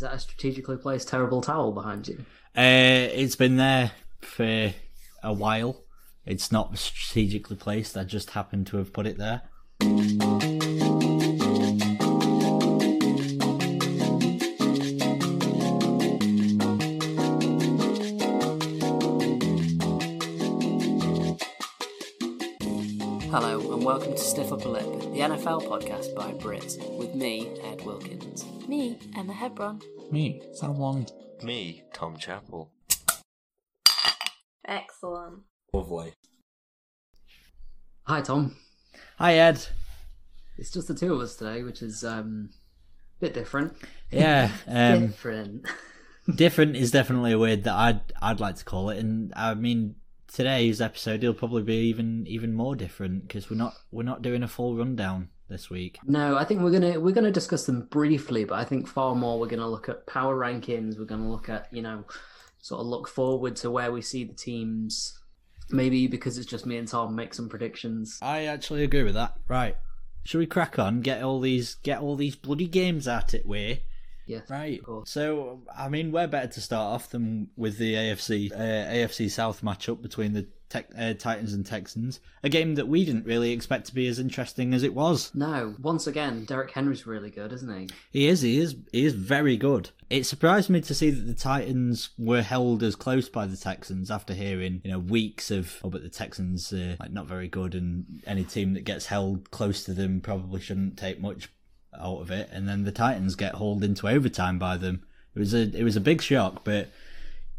Is that a strategically placed terrible towel behind you? Uh, it's been there for a while. It's not strategically placed. I just happened to have put it there. Welcome to Stiff Upper Lip, the NFL podcast by Brits, with me, Ed Wilkins. Me, Emma Hebron. Me, Sam Long. Me, Tom Chappell. Excellent. Lovely. Hi, Tom. Hi, Ed. It's just the two of us today, which is um, a bit different. Yeah, um, different. different is definitely a word that I'd I'd like to call it, and I mean today's episode will probably be even even more different because we're not we're not doing a full rundown this week. No, I think we're gonna we're gonna discuss them briefly, but I think far more we're gonna look at power rankings. We're gonna look at you know, sort of look forward to where we see the teams. Maybe because it's just me and Tom, make some predictions. I actually agree with that. Right, should we crack on? Get all these get all these bloody games at it way. Yes, Right. So, I mean, we're better to start off than with the AFC uh, AFC South matchup between the tech, uh, Titans and Texans. A game that we didn't really expect to be as interesting as it was. No, once again, Derrick Henry's really good, isn't he? He is. He is. He is very good. It surprised me to see that the Titans were held as close by the Texans after hearing, you know, weeks of, oh, but the Texans are like not very good, and any team that gets held close to them probably shouldn't take much out of it. And then the Titans get hauled into overtime by them. It was a it was a big shock, but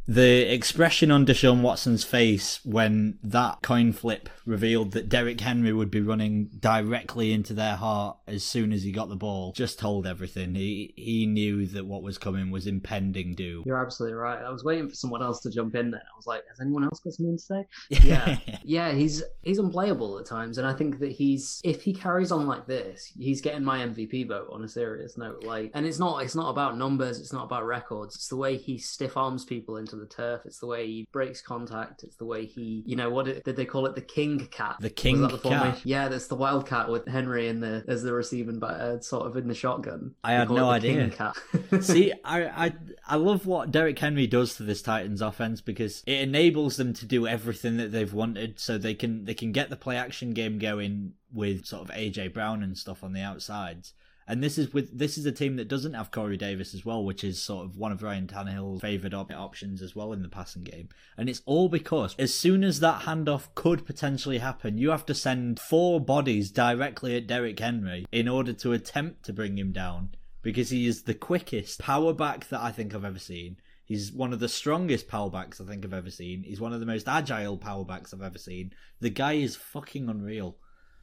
the expression on Deshaun Watson's face when that coin flip revealed that Derrick Henry would be running directly into their heart as soon as he got the ball just told everything. He he knew that what was coming was impending doom. You're absolutely right. I was waiting for someone else to jump in there. I was like, has anyone else got something to say? Yeah. yeah, he's he's unplayable at times, and I think that he's if he carries on like this, he's getting my MVP vote on a serious note. Like, and it's not it's not about numbers, it's not about records. It's the way he stiff arms people into the turf. It's the way he breaks contact. It's the way he, you know, what did, did they call it? The king cat. The king the cat? formation? Yeah, that's the wildcat with Henry in the as the receiving back, uh, sort of in the shotgun. I They had no idea. See, I, I I love what Derrick Henry does to this Titans offense because it enables them to do everything that they've wanted, so they can they can get the play action game going with sort of AJ Brown and stuff on the outsides. And this is with this is a team that doesn't have Corey Davis as well, which is sort of one of Ryan Tannehill's favoured op- options as well in the passing game. And it's all because as soon as that handoff could potentially happen, you have to send four bodies directly at Derrick Henry in order to attempt to bring him down because he is the quickest power back that I think I've ever seen. He's one of the strongest power backs I think I've ever seen. He's one of the most agile power backs I've ever seen. The guy is fucking unreal.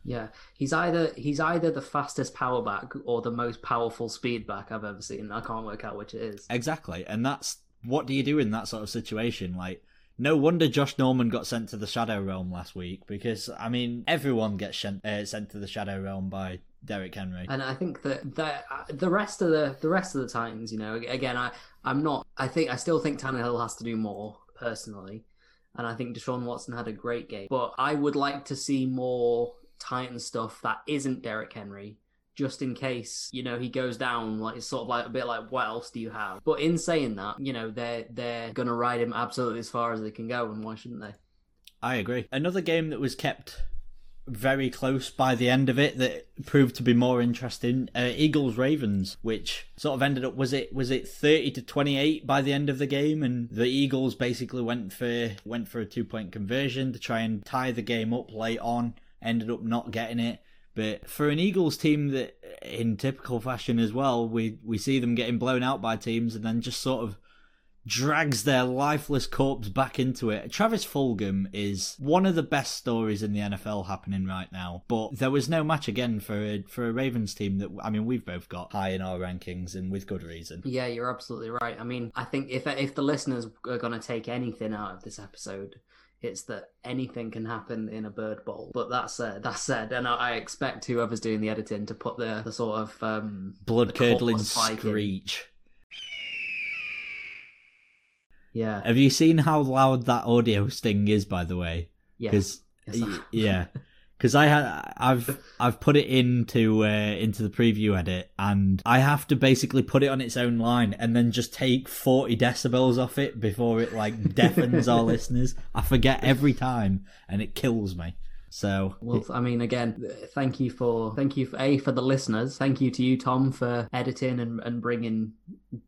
Yeah, he's either he's either the fastest power back or the most powerful speed back I've ever seen. I can't work out which it is. Exactly. And that's what do you do in that sort of situation? Like no wonder Josh Norman got sent to the Shadow Realm last week because I mean everyone gets sent, uh, sent to the Shadow Realm by Derrick Henry. And I think that uh, the rest of the the rest of the Titans, you know, again, I I'm not. I think I still think Tannehill has to do more personally, and I think Deshaun Watson had a great game. But I would like to see more Titan stuff that isn't Derrick Henry. Just in case, you know, he goes down, like it's sort of like a bit like, what else do you have? But in saying that, you know, they're they're gonna ride him absolutely as far as they can go, and why shouldn't they? I agree. Another game that was kept very close by the end of it that proved to be more interesting uh, Eagles Ravens which sort of ended up was it was it 30 to 28 by the end of the game and the Eagles basically went for went for a two point conversion to try and tie the game up late on ended up not getting it but for an Eagles team that in typical fashion as well we we see them getting blown out by teams and then just sort of drags their lifeless corpse back into it. Travis Fulgham is one of the best stories in the NFL happening right now. But there was no match again for a, for a Ravens team that I mean we've both got high in our rankings and with good reason. Yeah, you're absolutely right. I mean, I think if if the listeners are going to take anything out of this episode, it's that anything can happen in a bird bowl. But that said, that said, and I, I expect whoever's doing the editing to put the, the sort of um, Blood curdling spike in. screech. Yeah, Have you seen how loud that audio sting is? By the way, yeah. because Yes, yeah, because I had I've I've put it into uh, into the preview edit, and I have to basically put it on its own line, and then just take forty decibels off it before it like deafens our listeners. I forget every time, and it kills me. So Well, I mean, again, thank you for thank you for a for the listeners. Thank you to you, Tom, for editing and, and bringing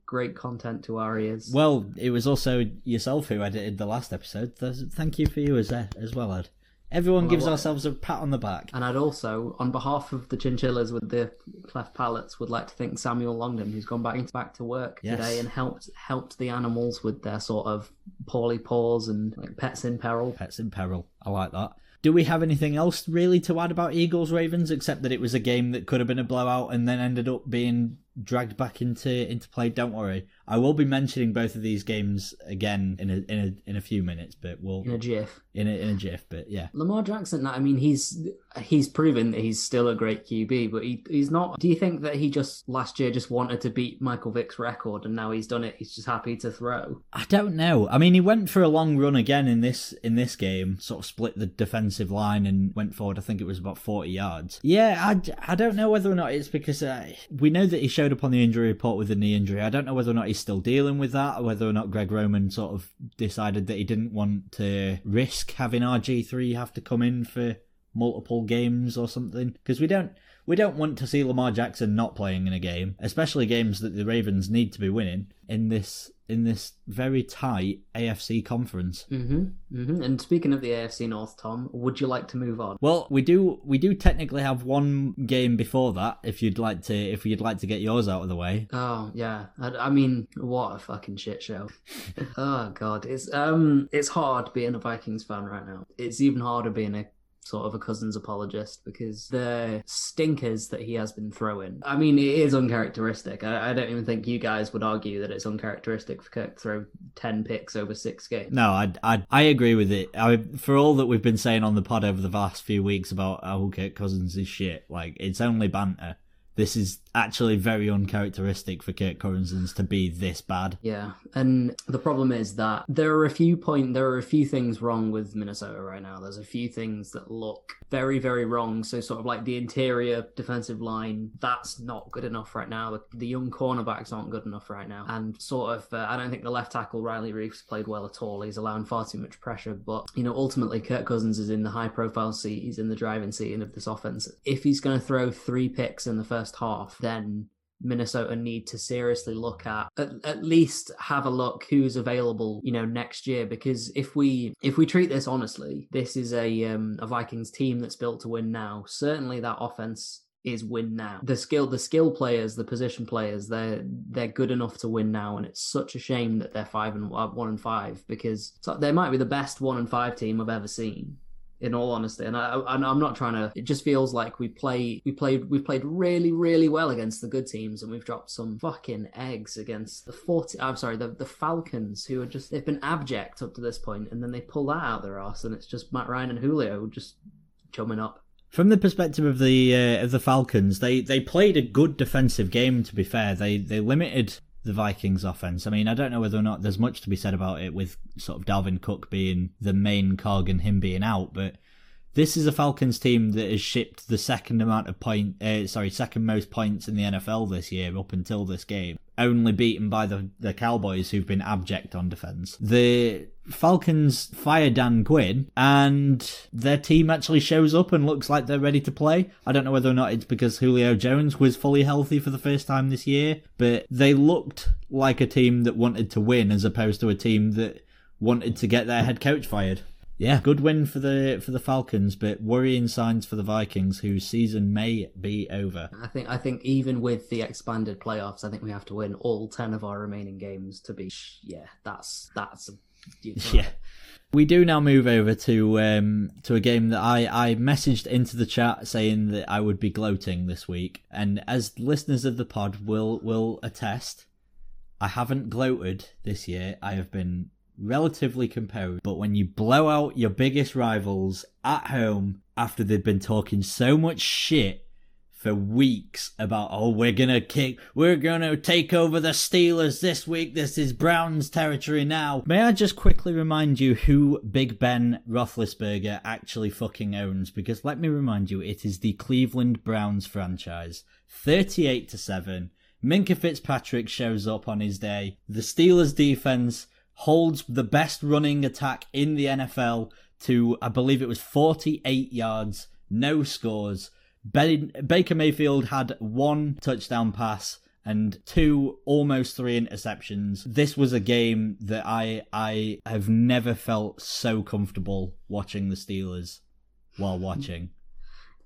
great content to our ears. well, it was also yourself who edited the last episode. Thank you for you as as well, Ed. Everyone Well, gives ourselves a pat on the back. And I'd also, on behalf of the chinchillas with the cleft palates, would like to thank Samuel Longdon, who's gone back back to work Yes. today and helped helped the animals with their sort of poorly paws and like pets in peril. Pets in peril. I like that. Do we have anything else really to add about Eagles Ravens except that it was a game that could have been a blowout and then ended up being dragged back into into play? Don't worry, I will be mentioning both of these games again in a in a in a few minutes, but we'll In a jiff. in a in a jiff. But yeah, Lamar Jackson, I mean, he's he's proven that he's still a great QB, but he he's not. Do you think that he just last year just wanted to beat Michael Vick's record, and now he's done it? He's just happy to throw. I don't know. I mean, he went for a long run again in this in this game, sort of split the defensive line and went forward. I think it was about forty yards. Yeah, I, I don't know whether or not it's because uh, we know that he showed up on the injury report with a knee injury. I don't know whether or not he's still dealing with that, whether or not Greg Roman sort of decided that he didn't want to risk having RG three have to come in for multiple games or something? Because we don't we don't want to see Lamar Jackson not playing in a game, especially games that the Ravens need to be winning in this in this very tight AFC conference. hmm hmm And speaking of the AFC North, Tom, would you like to move on? Well, we do we do technically have one game before that if you'd like to if you'd like to get yours out of the way. Oh yeah, I, I mean, what a fucking shit show. oh god, it's um, it's hard being a Vikings fan right now. It's even harder being a sort of a Cousins apologist because the stinkers that he has been throwing. I mean, it is uncharacteristic. I, I don't even think you guys would argue that it's uncharacteristic for Kirk to throw ten picks over six games. No, I, I, I agree with it. I, for all that we've been saying on the pod over the last few weeks about how Kirk Cousins is shit, like it's only banter. This is actually very uncharacteristic for Kirk Cousins to be this bad. Yeah, and the problem is that there are a few point there are a few things wrong with Minnesota right now. There's a few things that look very very wrong. So sort of like the interior defensive line, that's not good enough right now. The, the young cornerbacks aren't good enough right now, and sort of uh, I don't think the left tackle Riley Reiff played well at all. He's allowing far too much pressure. But you know ultimately Kirk Cousins is in the high profile seat. He's in the driving seat of this offense. If he's going to throw three picks in the first half, then Minnesota need to seriously look at, at at least have a look who's available, you know, next year. Because if we if we treat this honestly, this is a um, a Vikings team that's built to win now. Certainly, that offense is win now. The skill the skill players, the position players, they're they're good enough to win now, and it's such a shame that they're five and uh, one and five because they might be the best one and five team I've ever seen in all honesty. And I, I, I'm not trying to. It just feels like we play, we played, we played really, really well against the good teams, and we've dropped some fucking eggs against the forty. I'm sorry, the the Falcons, who are just they've been abject up to this point, and then they pull that out their ass, and it's just Matt Ryan and Julio just chumming up. From the perspective of the uh, of the Falcons, they, they played a good defensive game. To be fair, they they limited the Vikings' offense. I mean, I don't know whether or not there's much to be said about it with sort of Dalvin Cook being the main cog and him being out, but this is a Falcons team that has shipped the second amount of point, uh, sorry, second most points in the NFL this year up until this game, only beaten by the the Cowboys who've been abject on defense. The Falcons fire Dan Quinn and their team actually shows up and looks like they're ready to play. I don't know whether or not it's because Julio Jones was fully healthy for the first time this year, but they looked like a team that wanted to win as opposed to a team that wanted to get their head coach fired. Yeah, good win for the for the Falcons, but worrying signs for the Vikings, whose season may be over. I think I think even with the expanded playoffs, I think we have to win all ten of our remaining games to be. Yeah, that's that's. You know, Yeah. We do now move over to um, to a game that I, I messaged into the chat saying that I would be gloating this week, and as listeners of the pod will will attest, I haven't gloated this year. I have been relatively composed, but when you blow out your biggest rivals at home after they've been talking so much shit for weeks about oh we're gonna kick we're gonna take over the Steelers this week. This is Browns territory now. May I just quickly remind you who Big Ben Roethlisberger actually fucking owns? Because let me remind you, it is the Cleveland Browns franchise, thirty-eight to seven. Minkah Fitzpatrick shows up on his day. The Steelers defense holds the best running attack in the NFL to I believe it was forty-eight yards, no scores Baker Mayfield had one touchdown pass and two almost three interceptions. This was a game that I I have never felt so comfortable watching the Steelers while watching.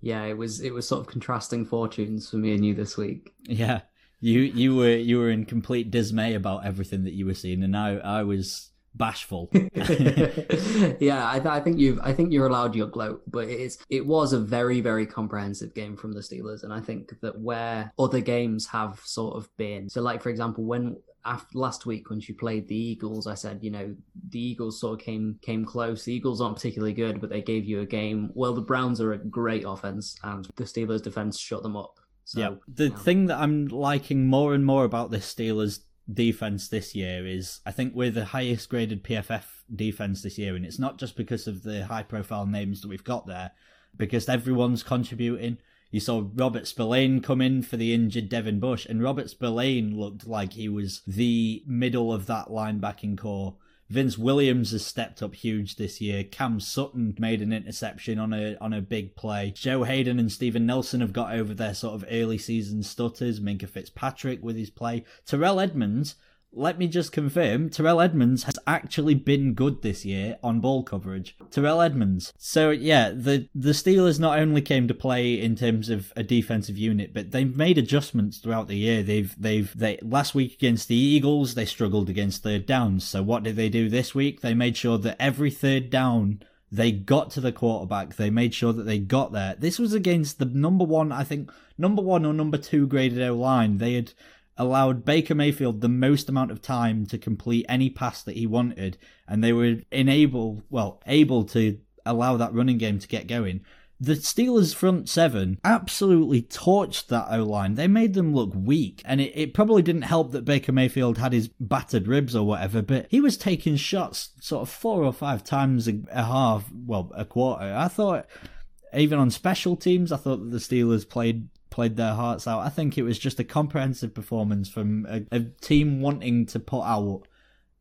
Yeah, it was it was sort of contrasting fortunes for me and you this week. Yeah. You you were you were in complete dismay about everything that you were seeing and I I was bashful. yeah, I, I, think you've I think you're allowed your gloat, but it's it was a very very comprehensive game from the Steelers, and I think that where other games have sort of been so, like for example, when after last week when she played the Eagles, I said, you know, the Eagles sort of came came close. The Eagles aren't particularly good, but they gave you a game. Well, the Browns are a great offense, and the Steelers' defense shut them up. So, yeah, the yeah. thing that I'm liking more and more about this Steelers defense this year is I think we're the highest graded PFF defense this year, and it's not just because of the high profile names that we've got there, because everyone's contributing. You saw Robert Spillane come in for the injured Devin Bush, and Robert Spillane looked like he was the middle of that linebacking core. Vince Williams has stepped up huge this year. Cam Sutton made an interception on a on a big play. Joe Haden and Steven Nelson have got over their sort of early season stutters. Minkah Fitzpatrick with his play. Terrell Edmunds let me just confirm Terrell Edmunds has actually been good this year on ball coverage. Terrell Edmunds. So yeah, the the Steelers not only came to play in terms of a defensive unit, but they've made adjustments throughout the year. They've they've they last week against the Eagles, they struggled against third downs. So what did they do this week? They made sure that every third down they got to the quarterback. They made sure that they got there. This was against the number one, I think, number one or number two graded O line. They had allowed Baker Mayfield the most amount of time to complete any pass that he wanted, and they were enable well able to allow that running game to get going. The Steelers' front seven absolutely torched that O line. They made them look weak, and it, it probably didn't help that Baker Mayfield had his battered ribs or whatever, but he was taking shots sort of four or five times a, a half, well, a quarter. I thought, even on special teams, I thought that the Steelers played played their hearts out. I think it was just a comprehensive performance from a, a team wanting to put out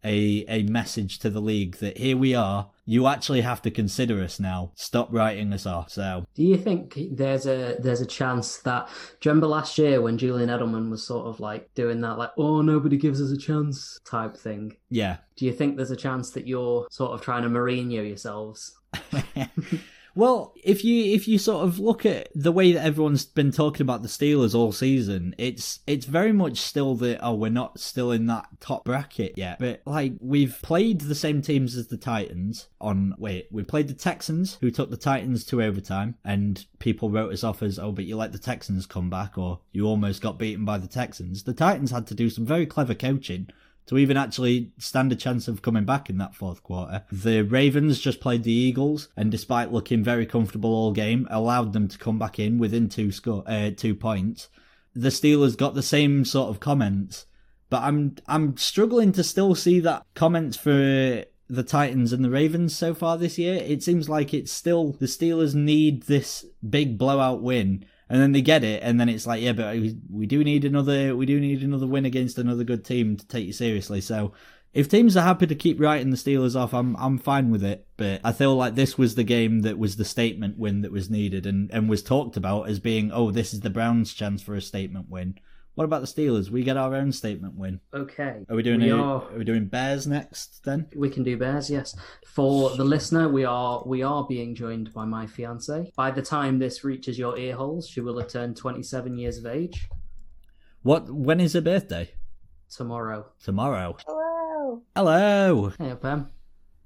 a a message to the league that here we are. You actually have to consider us now. Stop writing us off. So, do you think there's a there's a chance that? Do you remember last year when Julian Edelman was sort of like doing that, like "oh nobody gives us a chance" type thing? Yeah. Do you think there's a chance that you're sort of trying to Mourinho yourselves? Well, if you if you sort of look at the way that everyone's been talking about the Steelers all season, it's it's very much still the oh we're not still in that top bracket yet. But like we've played the same teams as the Titans on wait, we played the Texans who took the Titans to overtime and people wrote us off as oh but you let the Texans come back or you almost got beaten by the Texans. The Titans had to do some very clever coaching to even actually stand a chance of coming back in that fourth quarter. The Ravens just played the Eagles, and despite looking very comfortable all game, allowed them to come back in within two score, uh, two points. The Steelers got the same sort of comments, but I'm I'm struggling to still see that comments for the Titans and the Ravens so far this year. It seems like it's still the Steelers need this big blowout win and then they get it, and then it's like, yeah, but we, do need another, we do need another win against another good team to take you seriously. So if teams are happy to keep writing the Steelers off, I'm I'm fine with it. But I feel like this was the game that was the statement win that was needed and, and was talked about as being, oh, this is the Browns' chance for a statement win. What about the Steelers? We get our own statement win. Okay. Are we doing we a, are, are we doing Bears next then? We can do Bears, yes. For the listener, we are we are being joined by my fiance. By the time this reaches your ear holes, she will have turned 27 years of age. What when is her birthday? Tomorrow. Tomorrow. Hello. Hello. Hey Pam.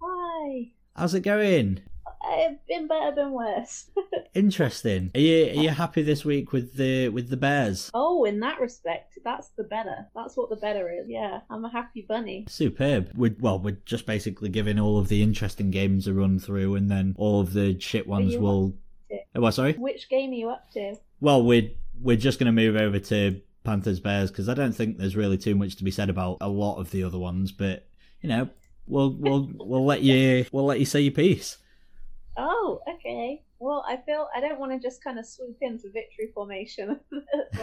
Hi. How's it going? It's been better than worse. Interesting. Are you are you happy this week with the with the Bears? Oh, in that respect, that's the better. That's what the better is. Yeah, I'm a happy bunny. Superb. We're, well, we're just basically giving all of the interesting games a run through, and then all of the shit ones will. Oh, sorry. Which game are you up to? Well, we're we're just going to move over to Panthers Bears because I don't think there's really too much to be said about a lot of the other ones. But you know, we'll we'll we'll let you we'll let you say your piece. Oh, okay. Well, I feel I don't want to just kind of swoop into victory formation.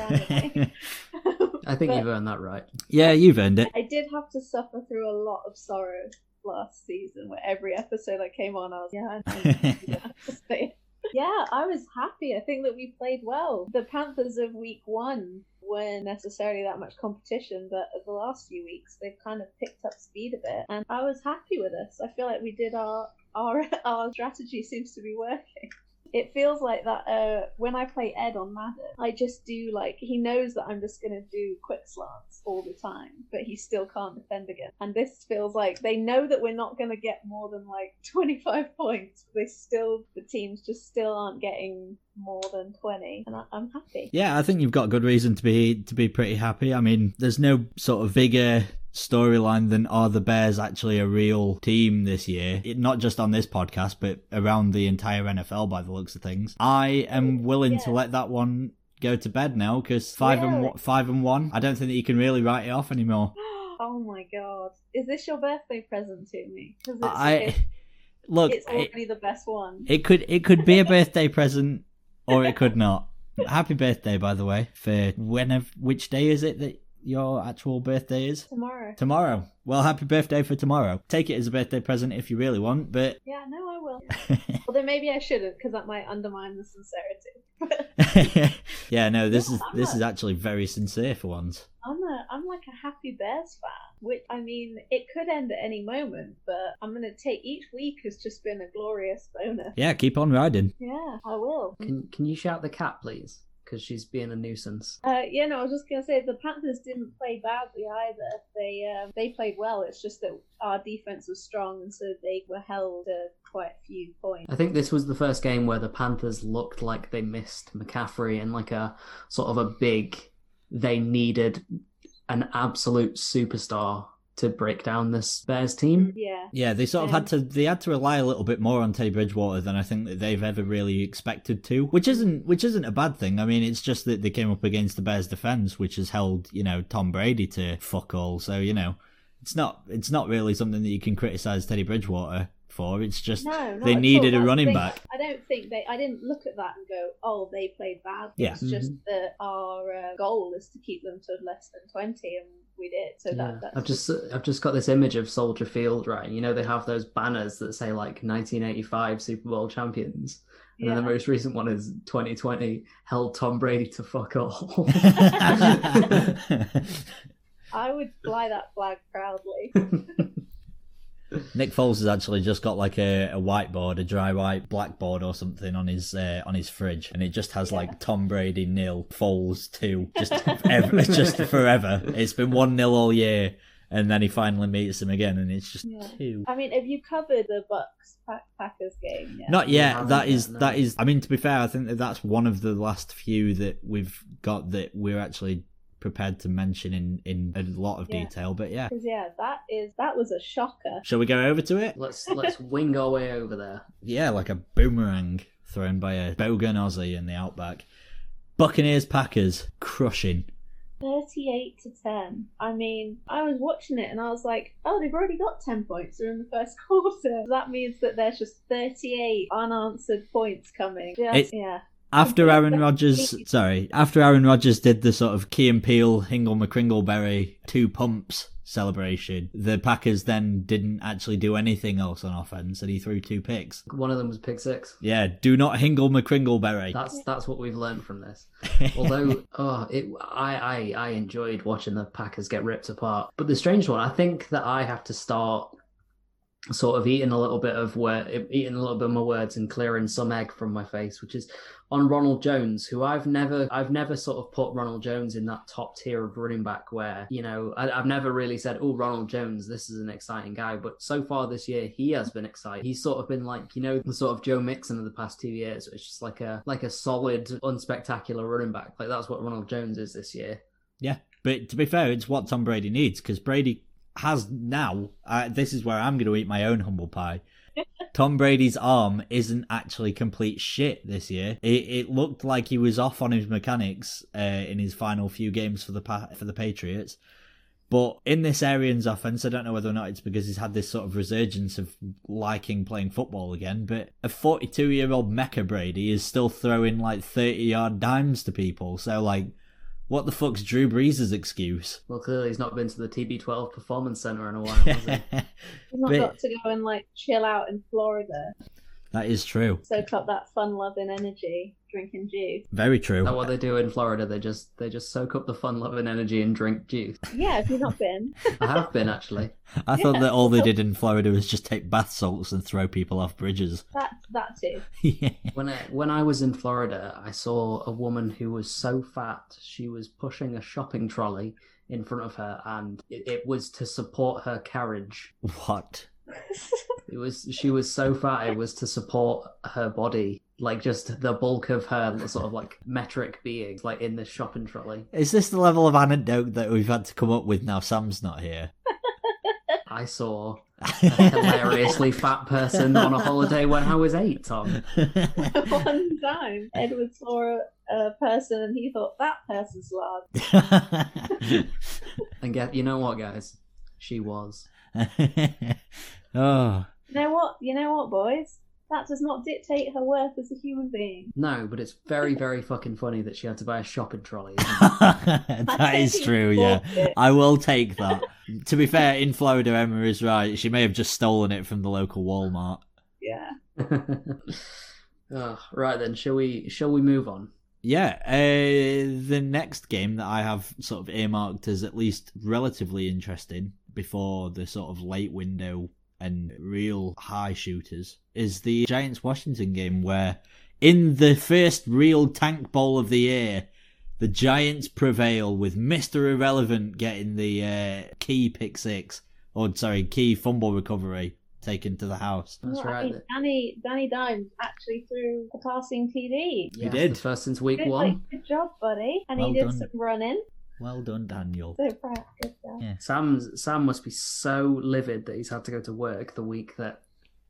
I think you've earned that right. yeah, you've earned it. I did have to suffer through a lot of sorrow last season, where every episode I came on, I was yeah, I yeah. yeah, I was happy. I think that we played well. The Panthers of Week One weren't necessarily that much competition, but the last few weeks they've kind of picked up speed a bit, and I was happy with us. I feel like we did our our our strategy seems to be working. It feels like that uh, when I play Ed on Madden, I just do like he knows that I'm just gonna do quick slants all the time, but he still can't defend again. And this feels like they know that we're not gonna get more than like 25 points. They still the teams just still aren't getting more than 20, and I'm happy. Yeah, I think you've got good reason to be to be pretty happy. I mean, there's no sort of bigger storyline than are the Bears actually a real team this year? It, not just on this podcast, but around the entire NFL by the looks of things. I am willing to let that one go to bed now because five and one, five and one. I don't think that you can really write it off anymore. Oh my god. Is this your birthday present to me? 'Cause it's, I look. it's It, already the best one. it could it could be a birthday present or it could not. Happy birthday, by the way, for whenever. Which day is it that your actual birthday is? Tomorrow. Tomorrow. Well, happy birthday for tomorrow. Take it as a birthday present if you really want, but Yeah, no, I will. Well, then maybe I shouldn't, because that might undermine the sincerity. yeah, no, this Yeah, is I'm this not- is actually very sincere for once. I'm a, I'm like a happy Bears fan. Which I mean, it could end at any moment, but I'm gonna take each week has just been a glorious bonus. Yeah, keep on riding. Yeah, I will. Can Can you shout the cat, please? Because she's being a nuisance. Uh, yeah, no, I was just gonna say the Panthers didn't play badly either. They um, they played well. It's just that our defense was strong, and so they were held to quite a few points. I think this was the first game where the Panthers looked like they missed McCaffrey in like a sort of a big. They needed an absolute superstar to break down this Bears team. Yeah, Yeah, they sort of had to they had to rely a little bit more on Teddy Bridgewater than I think that they've ever really expected to, which isn't which isn't a bad thing. I mean, it's just that they came up against the Bears defense, which has held you know Tom Brady to fuck all. So you know, it's not it's not really something that you can criticize Teddy Bridgewater for. It's just no, they needed a running thing. back. I don't think they. I didn't look at that and go, "Oh, they played bad." Yeah. It's just that our uh, goal is to keep them to less than twenty, and we did. So Yeah. that that's I've just I've just got this image of Soldier Field, right? You know they have those banners that say like 1985 Super Bowl champions, and then the most recent one is 2020 held Tom Brady to fuck all. I would fly that flag proudly. Nick Foles has actually just got like a, a whiteboard, a dry white blackboard or something on his uh, on his fridge, and it just has Yeah. like Tom Brady nil, Foles two, just ever, just forever. It's been one nil all year, and then he finally meets him again, and it's just Yeah. two. I mean, have you covered the Bucks Packers game yet? Not We yet. haven't That yet, is no. that is. I mean, to be fair, I think that that's one of the last few that we've got that we're actually prepared to mention in in a lot of Yeah. detail. But yeah, yeah, that is that was a shocker. shall we go over to it? let's let's wing our way over there. Yeah, like a boomerang thrown by a bogan Aussie in the outback. Buccaneers Packers crushing. 38 to 10. I mean, I was watching it and I was like, oh, they've already got 10 points. They're in the first quarter. That means that there's just 38 unanswered points coming. Just, It- yeah. After Aaron Rodgers, sorry, after Aaron Rodgers did the sort of Key and Peele, Hingle McCringleberry two pumps celebration, the Packers then didn't actually do anything else on offense, and he threw two picks. One of them was pick six. Yeah, do not Hingle McCringleberry. That's that's what we've learned from this. Although, oh, it, I, I I enjoyed watching the Packers get ripped apart. But the strange one, I think that I have to start sort of eating a little bit of word, eating a little bit more words and clearing some egg from my face, which is on Ronald Jones, who I've never, I've never sort of put Ronald Jones in that top tier of running back where you know I, I've never really said, oh, Ronald Jones, this is an exciting guy. But so far this year, he has been exciting. He's sort of been like you know the sort of Joe Mixon of the past two years. It's just like a like a solid, unspectacular running back. Like that's what Ronald Jones is this year. Yeah, but to be fair, it's what Tom Brady needs because Brady has now. Uh, this is where I'm going to eat my own humble pie. Tom Brady's arm isn't actually complete shit this year. It, it looked like he was off on his mechanics uh, in his final few games for the pa- for the Patriots. But in this Arians offense, I don't know whether or not it's because he's had this sort of resurgence of liking playing football again. But a 42 year old Mecca Brady is still throwing like 30 yard dimes to people. So like, what the fuck's Drew Brees' excuse? Well, clearly he's not been to the TB12 Performance Center in a while. Has he? He's not Bit- got to go and like chill out in Florida, that is true. soak up that fun-loving energy, drinking juice. Very true. Is that what they do in Florida? They just they just soak up the fun, love, and energy and drink juice. Yeah, have you not been? I have been actually. I thought that all they did in Florida was just take bath salts and throw people off bridges. That that too. yeah. When I, when I was in Florida, I saw a woman who was so fat she was pushing a shopping trolley in front of her, and it, it was to support her carriage. What? It was she was so fat it was to support her body, like just the bulk of her sort of like metric being, like in this shopping trolley. Is this the level of anecdote that we've had to come up with now Sam's not here? I saw a hilariously fat person on a holiday when I was eight, Tom. One time, Edward saw a, a person and he thought that person's large. And get you know what, guys? She was. oh. You know what? You know what, boys? That does not dictate her worth as a human being. No, but it's very, very fucking funny that she had to buy a shopping trolley. isn't it? that I is think true, yeah. it. I will take that. to be fair, in Florida, Emma is right. She may have just stolen it from the local Walmart. Yeah. oh, right then, shall we? Shall we move on? Yeah, uh, the next game that I have sort of earmarked as at least relatively interesting before the sort of late window and real high shooters is the Giants Washington game, where in the first real tank bowl of the year, the Giants prevail with Mr. Irrelevant getting the uh, key pick six, or sorry, key fumble recovery taken to the house. That's Well, I right. mean, Danny Danny Dimes actually threw a passing TD. Yes, did. the first since week Good, one. like, good job, buddy. And Well he did done. some running. Well done, Daniel. So proud. Yeah. Sam's Sam must be so livid that he's had to go to work the week that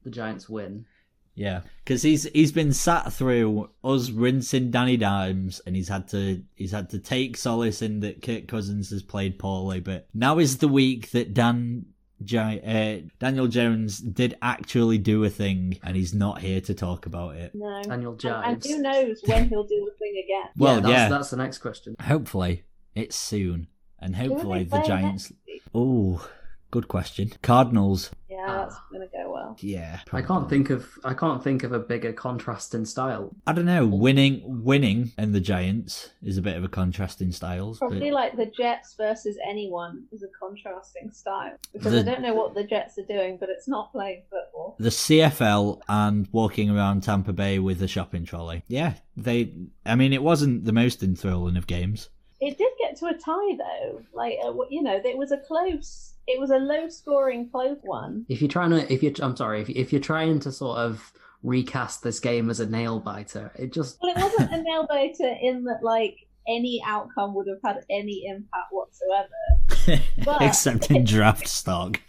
the Giants win. Yeah, because he's he's been sat through us rinsing Danny Dimes, and he's had to he's had to take solace in that Kirk Cousins has played poorly. But now is the week that Dan Gi- uh, Daniel Jones did actually do a thing, and he's not here to talk about it. No. Daniel And, and who knows when he'll do the thing again. Well, yeah, that's, yeah. that's the next question. Hopefully, it's soon, and hopefully the Giants. Oh, good question. Cardinals. Yeah, Ah. that's gonna go well. Yeah, I can't think of I can't think of a bigger contrast in style. I don't know. Winning, winning, and the Giants is a bit of a contrast in styles. but- Probably like the Jets versus anyone is a contrasting style because The- I don't know what the Jets are doing, but it's not playing football. the CFL and walking around Tampa Bay with a shopping trolley. Yeah, they. I mean, it wasn't the most enthralling of games. It did get to a tie though. Like uh, you know, it was a close. It was a low-scoring close one. If you're trying to, if you're, I'm sorry, if, if you're trying to sort of recast this game as a nail biter, it just Well, it wasn't a nail biter in that like any outcome would have had any impact whatsoever But- Except in draft stock.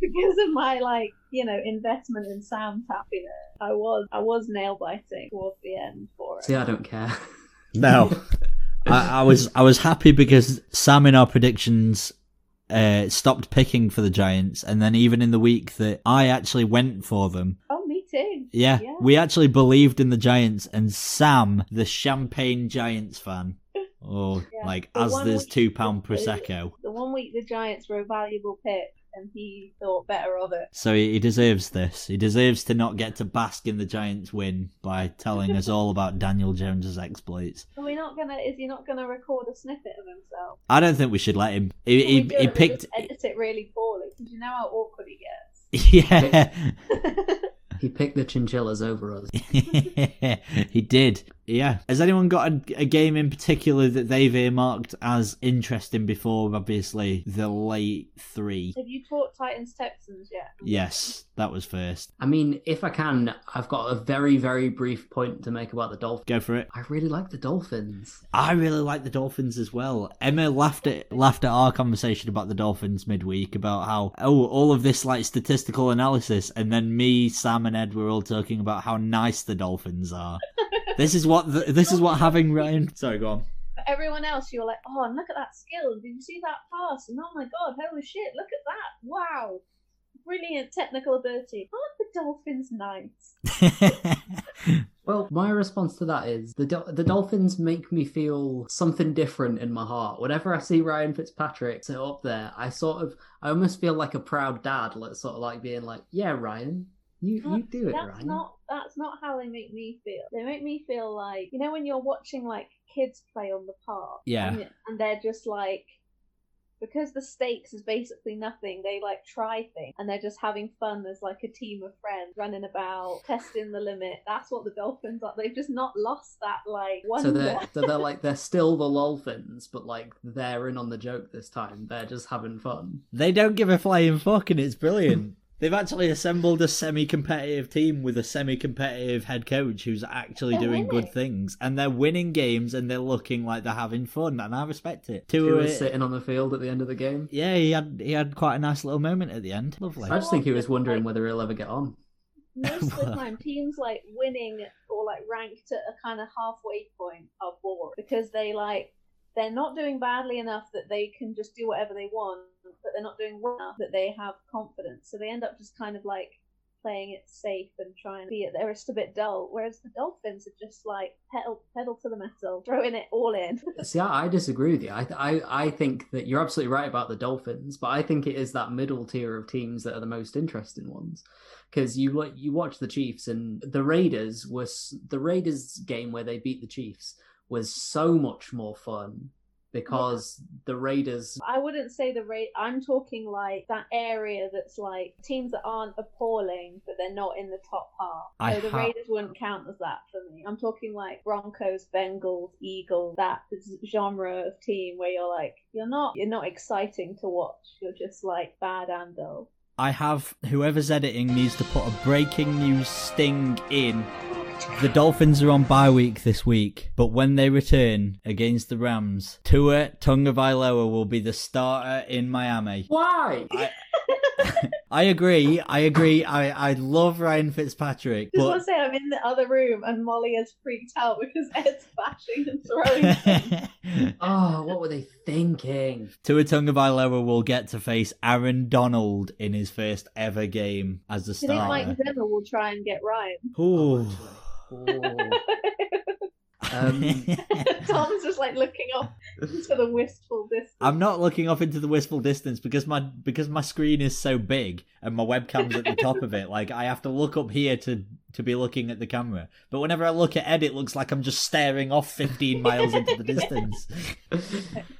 because of my like you know investment in Sam's happiness. I was I was nail biting towards the end for it. see. I don't care. No, I, I was I was happy because Sam in our predictions uh, stopped picking for the Giants, and then even in the week that I actually went for them, Oh, me too. yeah, Yeah. we actually believed in the Giants, and Sam, the champagne Giants fan, oh, Yeah. like The as there's two pound prosecco. The one week the Giants were a valuable pick, and he thought better of it. So he, he deserves this. He deserves to not get to bask in the Giants' win by telling us all about Daniel Jones's exploits. Are we not gonna? Is he not gonna record a snippet of himself? I don't think we should let him. He, Can we he, he it, but picked. just edit it really poorly because you know how awkward he gets? Yeah, He picked the chinchillas over us. he did. Yeah. Has anyone got a, a game in particular that they've earmarked as interesting before, obviously, the late three? Have you taught Titans Texans yet? Yes, that was first. I mean, if I can, I've got a very, very brief point to make about the Dolphins. Go for it. I really like the Dolphins. I really like the Dolphins as well. Emma laughed at laughed at our conversation about the Dolphins midweek about how oh all of this like statistical analysis, and then me, Sam, and Ed were all talking about how nice the Dolphins are. this is what the, this is what having Ryan. Sorry, go on. For everyone else, you're like, oh, and look at that skill. Did you see that pass? And oh my god, holy shit, look at that. Wow. Brilliant technical ability. Aren't the Dolphins nice? Well, my response to that is the Dol- the Dolphins make me feel something different in my heart. Whenever I see Ryan Fitzpatrick sit up there, I sort of I almost feel like a proud dad, like sort of like being like, "Yeah, Ryan, you you do it, that's Ryan." not that's not how they make me feel. They make me feel like you know when you're watching like kids play on the park. Yeah. And, and they're just like because the stakes is basically nothing, they like try things and they're just having fun as like a team of friends running about, testing the limit. That's what the Dolphins are. They've just not lost that like So they're so they're like they're still the Dolphins, but like they're in on the joke this time. They're just having fun. They don't give a flying fuck, and it's brilliant. They've actually assembled a semi-competitive team with a semi-competitive head coach who's actually They're doing good things, and they're winning games, and they're looking like they're having fun, and I respect it. Who Tua, was sitting on the field at the end of the game? yeah, he had he had quite a nice little moment at the end. Lovely. I just think he was wondering whether he'll ever get on. most of the time teams like winning or like ranked at a kind of halfway point are bored because they like they're not doing badly enough that they can just do whatever they want but they're not doing well enough that they have confidence so they end up just kind of like playing it safe and trying to be it they're just a bit dull whereas the dolphins are just like pedal pedal to the metal throwing it all in See, I, disagree with you. I, I I think that you're absolutely right about the Dolphins, but I think it is that middle tier of teams that are the most interesting ones. Because you you watch the Chiefs and the Raiders was the Raiders game where they beat the Chiefs was so much more fun because the Raiders I wouldn't say the rate. I'm talking like that area that's like teams that aren't appalling, but they're not in the top half. I so the ha- Raiders wouldn't count as that for me. I'm talking like Broncos, Bengals, Eagles, that genre of team where you're like you're not you're not exciting to watch. You're just like bad and dull. I have whoever's editing needs to put a breaking news sting in. The Dolphins are on bye week this week, but when they return against the Rams, Tua Tagovailoa will be the starter in Miami. why? I agree. I agree. I, I love Ryan Fitzpatrick, Just want to say I'm in the other room and Molly has freaked out because Ed's bashing and throwing. things. Oh, what were they thinking? Tua Tagovailoa will get to face Aaron Donald in his first ever game as the Do you think Mike. Zimmer will try and get Ryan? Ooh. Oh. Um, Tom's just like looking off into the wistful distance. I'm not looking off into the wistful distance because my because my screen is so big and my webcam's at the top of it. Like I have to look up here to to be looking at the camera. But whenever I look at Ed, it looks like I'm just staring off 15 miles into the distance.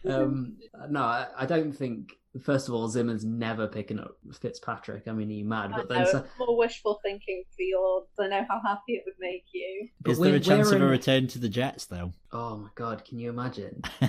um, no, I, I don't think. First of all, Zimmer's never picking up Fitzpatrick. I mean, are you mad? I But know, then, so, more wishful thinking for yours. I know how happy it would make you. but Is there a chance we're of a return to the Jets though? Oh my god, can you imagine?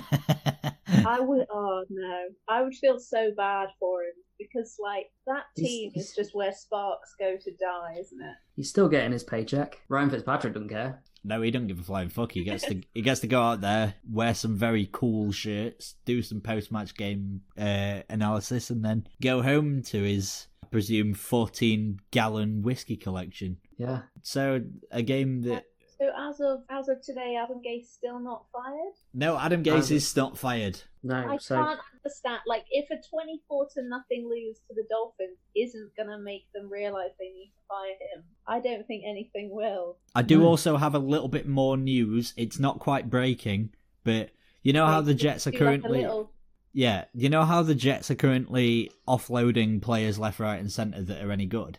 I would. Oh no, I would feel so bad for him because like that He's- team he's- is just where sparks go to die, isn't it? He's still getting his paycheck. Ryan Fitzpatrick doesn't care. no, he don't give a flying fuck. He gets to he gets to go out there, wear some very cool shirts, do some post match game uh, analysis, and then go home to his I presume 14 gallon whiskey collection. Yeah. So a game that So as of as of today, Adam Gase still not fired. no Adam Gase is not fired. No, I so can't understand. Like, if a twenty-four to nothing lose to the Dolphins isn't gonna make them realize they need to fire him, I don't think anything will. I do No. also have a little bit more news. It's not quite breaking, but you know how Like, the Jets are do like currently little- Yeah, you know how the Jets are currently offloading players left, right, and centre that are any good?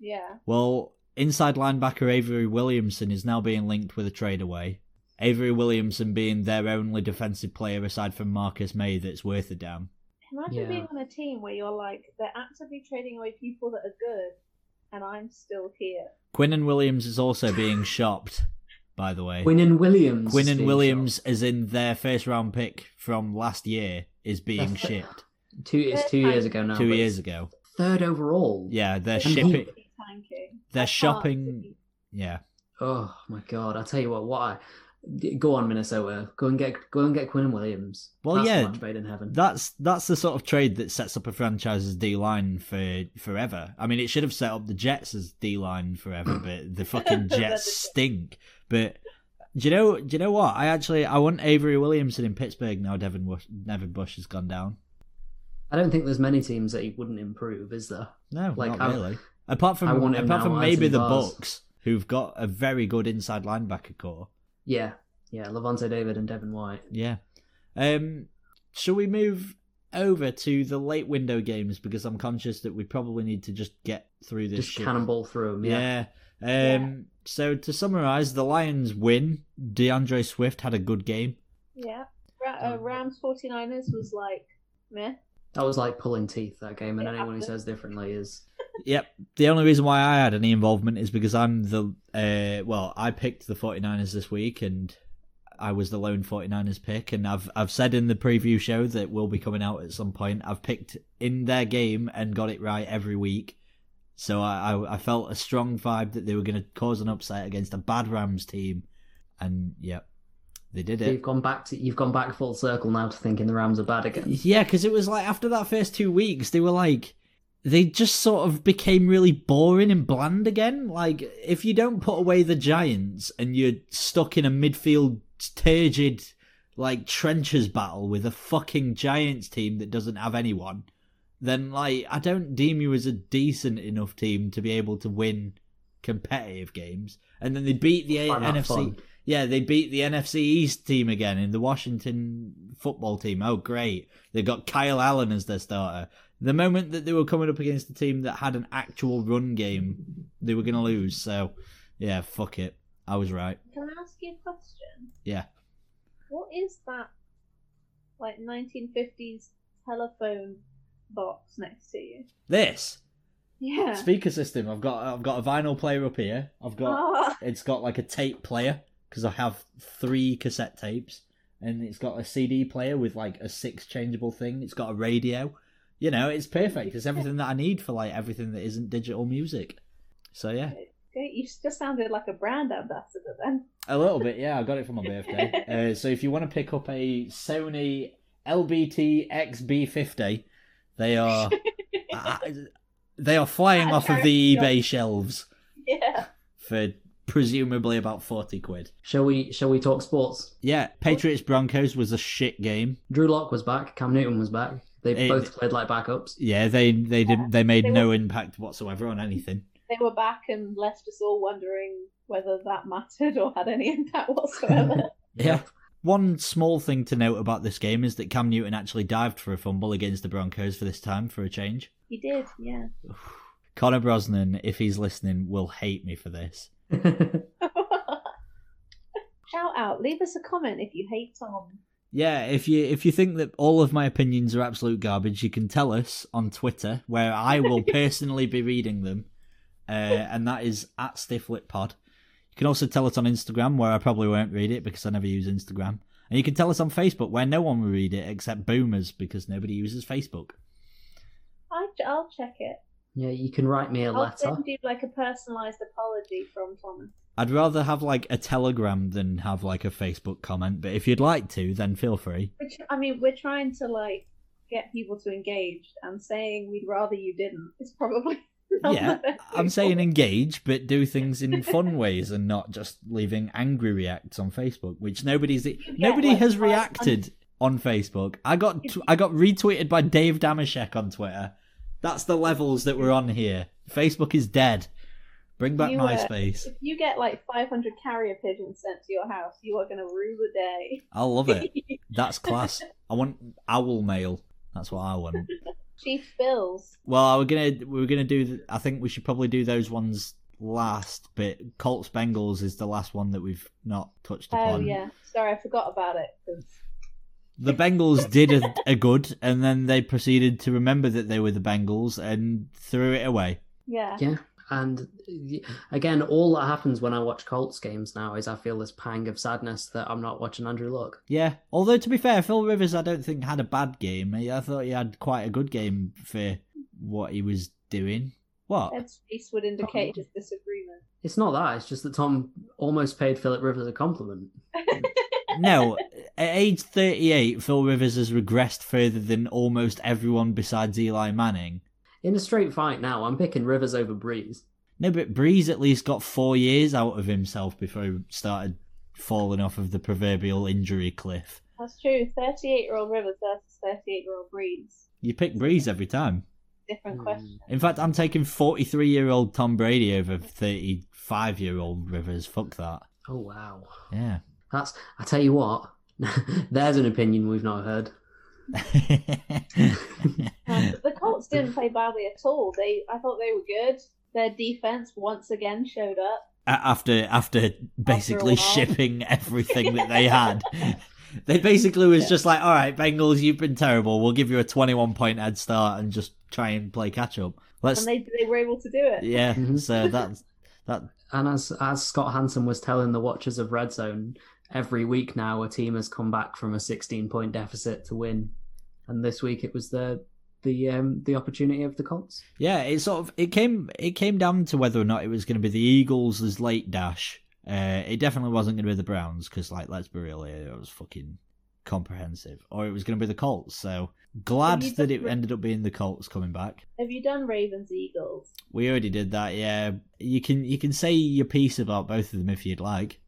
Yeah. Well, inside linebacker Avery Williamson is now being linked with a trade away. Avery Williamson being their only defensive player aside from Marcus Maye that's worth a damn. Imagine Yeah. being on a team where you're like they're actively trading away people that are good, and I'm still here. Quinnen Williams is also being shopped by the way. Quinnen Williams. is Quinnen being Williams, as in their first round pick from last year, is being That's- shipped shot. Two. It's two years ago now. two years ago. Third overall. Yeah, they're And he- shipping. Tanking. They're I can't shopping. Yeah, Oh my god! I tell you what. Why? Go on, Minnesota. Go and get. Go and get Quinnen Williams. Well, That's yeah, match made in heaven. that's that's the sort of trade that sets up a franchise's D line for forever. I mean, it should have set up the Jets as D line forever, but the fucking Jets stink. But do you know? Do you know what? I actually I want Avery Williamson in Pittsburgh now. Devin Bush, Devin Bush has gone down. I don't think there's many teams that he wouldn't improve, is there? No, Like, not I- really. Apart from I want apart from maybe the Barrs. Bucks, who've got a very good inside linebacker core. Yeah, yeah. Lavonte David and Devin White. Yeah. Um, shall we move over to the late window games because I'm conscious that we probably need to just get through this. Just shit. cannonball through them. Yeah. Yeah. Um. So to summarize, the Lions win. D'Andre Swift had a good game. Yeah. Ra- uh, Rams 49ers was like, meh. That was like pulling teeth that game, and It anyone who says differently is Yep. The only reason why I had any involvement is because I'm the uh well, I picked the 49ers this week and I was the lone 49ers pick and I've I've said in the preview show that will be coming out at some point. I've picked in their game and got it right every week. So I I, I felt a strong vibe that they were going to cause an upset against a bad Rams team and yep. They did it. you've gone back to you've gone back full circle now to thinking the Rams are bad again. Yeah, because it was like after that first two weeks, they were like, they just sort of became really boring and bland again. Like, if you don't put away the Giants and you're stuck in a midfield turgid, like, trenches battle with a fucking Giants team that doesn't have anyone, then, like, I don't deem you as a decent enough team to be able to win competitive games. And then they beat the that NFC. fun. Yeah, they beat the NFC East team again in the Washington football team. Oh, great. They've got Kyle Allen as their starter. The moment that they were coming up against a team that had an actual run game, they were going to lose. So, yeah, fuck it. I was right. Can I ask you a question? Yeah. What is that, like, 1950s telephone box next to you? This Yeah. speaker system. I've got I've got a vinyl player up here. I've got Ah, it's got like a tape player because I have three cassette tapes, and it's got a CD player with like a six changeable thing. It's got a radio. You know, it's perfect. It's everything that I need for like everything that isn't digital music. So yeah, you just sounded like a brand ambassador then. a little bit. Yeah, I got it for my birthday. uh, so if you want to pick up a Sony LBT XB50, they are uh, they are flying off of the eBay shelves Yeah. for presumably about forty quid. Shall we? Shall we talk sports? Yeah, Patriots Broncos was a shit game. Drew Lock was back. Cam Newton was back. They It- both played like backups. Yeah, they they didn't. they made They no were- impact whatsoever on anything. They were back and left us all wondering whether that mattered or had any impact whatsoever. Yeah. One small thing to note about this game is that Cam Newton actually dived for a fumble against the Broncos for this time for a change. he did, yeah. Connor Brosnan, if he's listening, will hate me for this. Shout out, leave us a comment if you hate Tom. Yeah, if you if you think that all of my opinions are absolute garbage, you can tell us on Twitter, where I will personally be reading them, uh, and that is at StiffLitPod. You can also tell us on Instagram, where I probably won't read it because I never use Instagram, and you can tell us on Facebook, where no one will read it except boomers because nobody uses Facebook. I, I'll check it. Yeah, you can write me a I'll letter. send you like a personalised apology from Thomas. I'd rather have like a Telegram than have like a Facebook comment, but if you'd like to, then feel free. Which I mean, we're trying to like get people to engage, and saying we'd rather you didn't is probably Yeah, I'm saying engage, but do things in fun ways and not just leaving angry reacts on Facebook, which nobody's nobody like, has reacted on Facebook. I got t- I got retweeted by Dave Damashek on Twitter. That's the levels that we're on here. Facebook is dead. Bring back You, uh, MySpace. If you get like 500 carrier pigeons sent to your house, you are going to rue the day. I'll love it. That's class. I want owl mail. That's what I want. Chief Bills. Well, we're gonna we were gonna do. I think we should probably do those ones last. But Colts Bengals is the last one that we've not touched upon. Oh yeah, sorry, I forgot about it. 'cause- The Bengals did a, a good, and then they proceeded to remember that they were the Bengals and threw it away. yeah, Yeah, And again, all that happens when I watch Colts games now is I feel this pang of sadness that I'm not watching Andrew Luck. Yeah. Although to be fair, Phil Rivers, I don't think had a bad game. I I thought he had quite a good game for what he was doing. What? Ed's face would indicate his disagreement. It's not that. It's just that Tom almost paid Philip Rivers a compliment. No, at age 38, Phil Rivers has regressed further than almost everyone besides Eli Manning. In a straight fight now, I'm picking Rivers over Brees. No, but Brees at least got four years out of himself before he started falling off of the proverbial injury cliff. That's true. 38 year old Rivers versus 38 year old Brees. You pick Brees every time. Different Hmm. question. In fact, I'm taking 43 year old Tom Brady over 35 year old Rivers. Fuck that. Oh wow, Yeah. that's. I tell you what, there's an opinion we've not heard. Uh, the Colts didn't play badly at all. They, I thought they were good. Their defense once again showed up. after after basically while. shipping everything that they had. They basically was Yeah. just like, all right, Bengals, you've been terrible. We'll give you a 21 point head start and just try and play catch up. Let's, And they, they were able to do it. yeah. Mhm. So that's that. And as as Scott Hanson was telling the watchers of Red Zone, every week now a team has come back from a 16 point deficit to win, and this week it was the the um the opportunity of the Colts. Yeah, it sort of it came it came down to whether or not it was going to be the Eagles' late dash. Uh, it definitely wasn't going to be the Browns because, like, let's be real here, it was fucking comprehensive. Or it was going to be the Colts. So glad that done- it ended up being the Colts coming back. Have you done Ravens Eagles? We already did that. Yeah, you can you can say your piece about both of them if you'd like.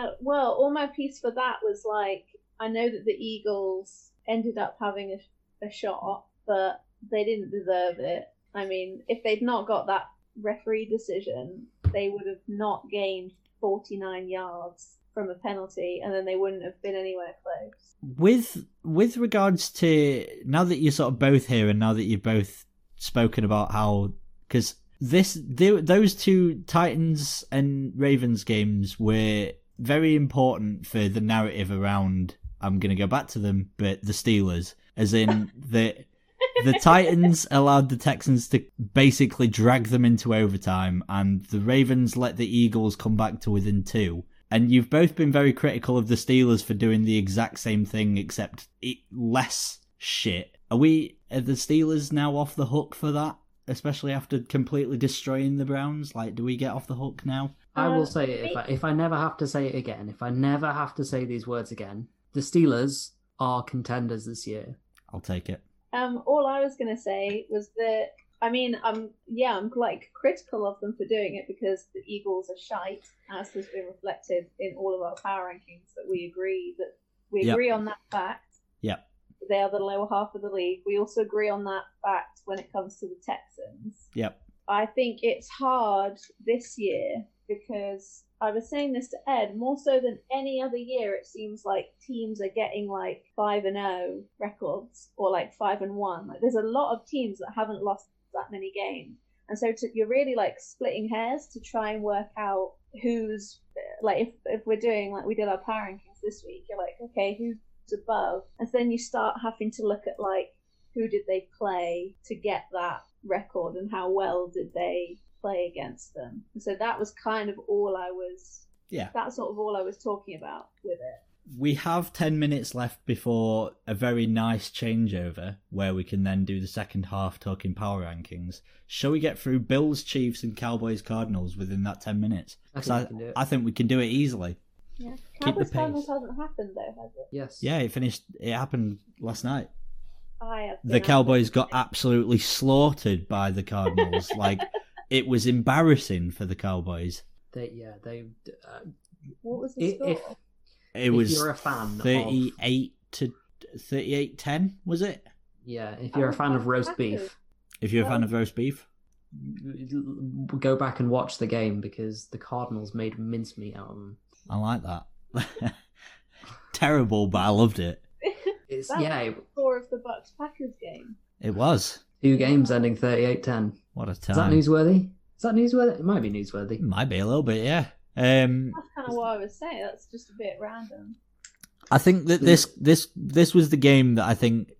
Uh, well, all my piece for that was like, I know that the Eagles ended up having a, a shot, but they didn't deserve it. I mean, if they'd not got that referee decision, they would have not gained 49 yards from a penalty, and then they wouldn't have been anywhere close. with with regards to now that you're sort of both here and now that you've both spoken about how because this th those two Titans and Ravens games were very important for the narrative around. I'm gonna go back to them, but the Steelers, as in the the Titans allowed the Texans to basically drag them into overtime, and the Ravens let the Eagles come back to within two. And you've both been very critical of the Steelers for doing the exact same thing, except less shit. Are we? Are the Steelers now off the hook for that? Especially after completely destroying the Browns. Like, do we get off the hook now? I Uh, will say it if I, if I never have to say it again, if I never have to say these words again, the Steelers are contenders this year. I'll take it. Um, all I was gonna say was that I mean, I'm yeah, I'm like critical of them for doing it because the Eagles are shite, as has been reflected in all of our power rankings. That we agree that we Yep. agree on that fact. Yeah. They are the lower half of the league. We also agree on that fact when it comes to the Texans. Yep. I think it's hard this year because I was saying this to Ed more so than any other year. It seems like teams are getting like five and zero records or like five and one. Like there's a lot of teams that haven't lost that many games, and so to, you're really like splitting hairs to try and work out who's like if if we're doing like we did our power rankings this week. You're like okay who's above, and then you start having to look at like who did they play to get that record and how well did they play against them. And so that was kind of all I was Yeah. that's sort of all I was talking about with it. We have 10 minutes left before a very nice changeover where we can then do the second half talking power rankings. Shall we get through Bills, Chiefs, and Cowboys, Cardinals within that 10 minutes? I 'Cause think I, we can do it. I think we can do it easily. Yeah. the Cowboys pace. Cardinals hasn't happened though, has it? Yes. Yeah, it finished. It happened last night. I have The Cowboys got absolutely slaughtered by the Cardinals. like, it was embarrassing for the Cowboys. They, yeah, they. Uh, What was the if, score? if It If was you're a fan of- 38 to 38 10, was it? yeah, if you're a Oh, fan of roast beef, If you're a fan Oh. of roast beef. go back and watch the game because the Cardinals made mincemeat out of them. I like that. Terrible, but I loved it. It's That yeah, was the score of the Bucks Packers game. It was. two games ending 38-10. What a time. Is that newsworthy? Is that newsworthy? It might be newsworthy. It might be a little bit, yeah. Um, That's kind of what I was saying. That's just a bit random. I think that this this this was the game that I think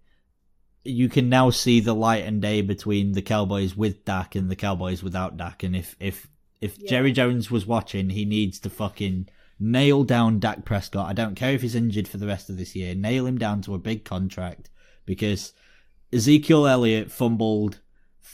you can now see the light and day between the Cowboys with Dak and the Cowboys without Dak. And if if if Yeah. Jerry Jones was watching, he needs to fucking nail down Dak Prescott. I don't care if he's injured for the rest of this year. Nail him down to a big contract because Ezekiel Elliott fumbled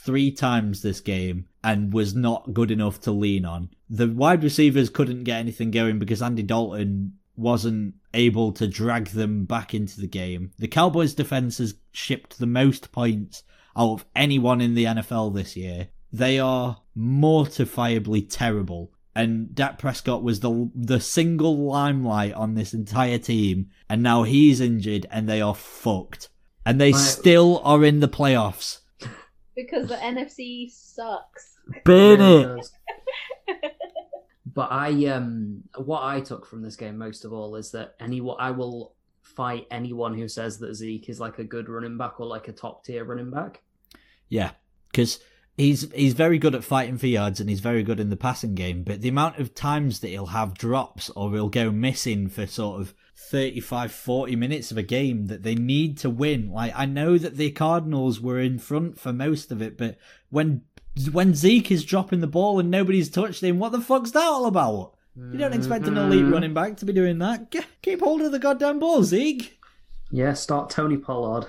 three times this game and was not good enough to lean on. The wide receivers couldn't get anything going because Andy Dalton wasn't able to drag them back into the game. The Cowboys defense has shipped the most points out of anyone in the NFL this year. They are mortifiably terrible. And Dak Prescott was the the single limelight on this entire team, and now he's injured, and they are fucked. And they Right. still are in the playoffs. Because the NFC sucks. Burn it! But I um what I took from this game most of all is that any I will fight anyone who says that Zeke is like a good running back or like a top tier running back. Yeah, because he's he's very good at fighting for yards and he's very good in the passing game. But the amount of times that he'll have drops or he'll go missing for sort of 35, 40 minutes of a game that they need to win. Like I know that the Cardinals were in front for most of it, but when when Zeke is dropping the ball and nobody's touched him, what the fuck's that all about? You don't expect an elite Mhm. running back to be doing that. Keep hold of the goddamn ball, Zeke. Yeah, start Tony Pollard.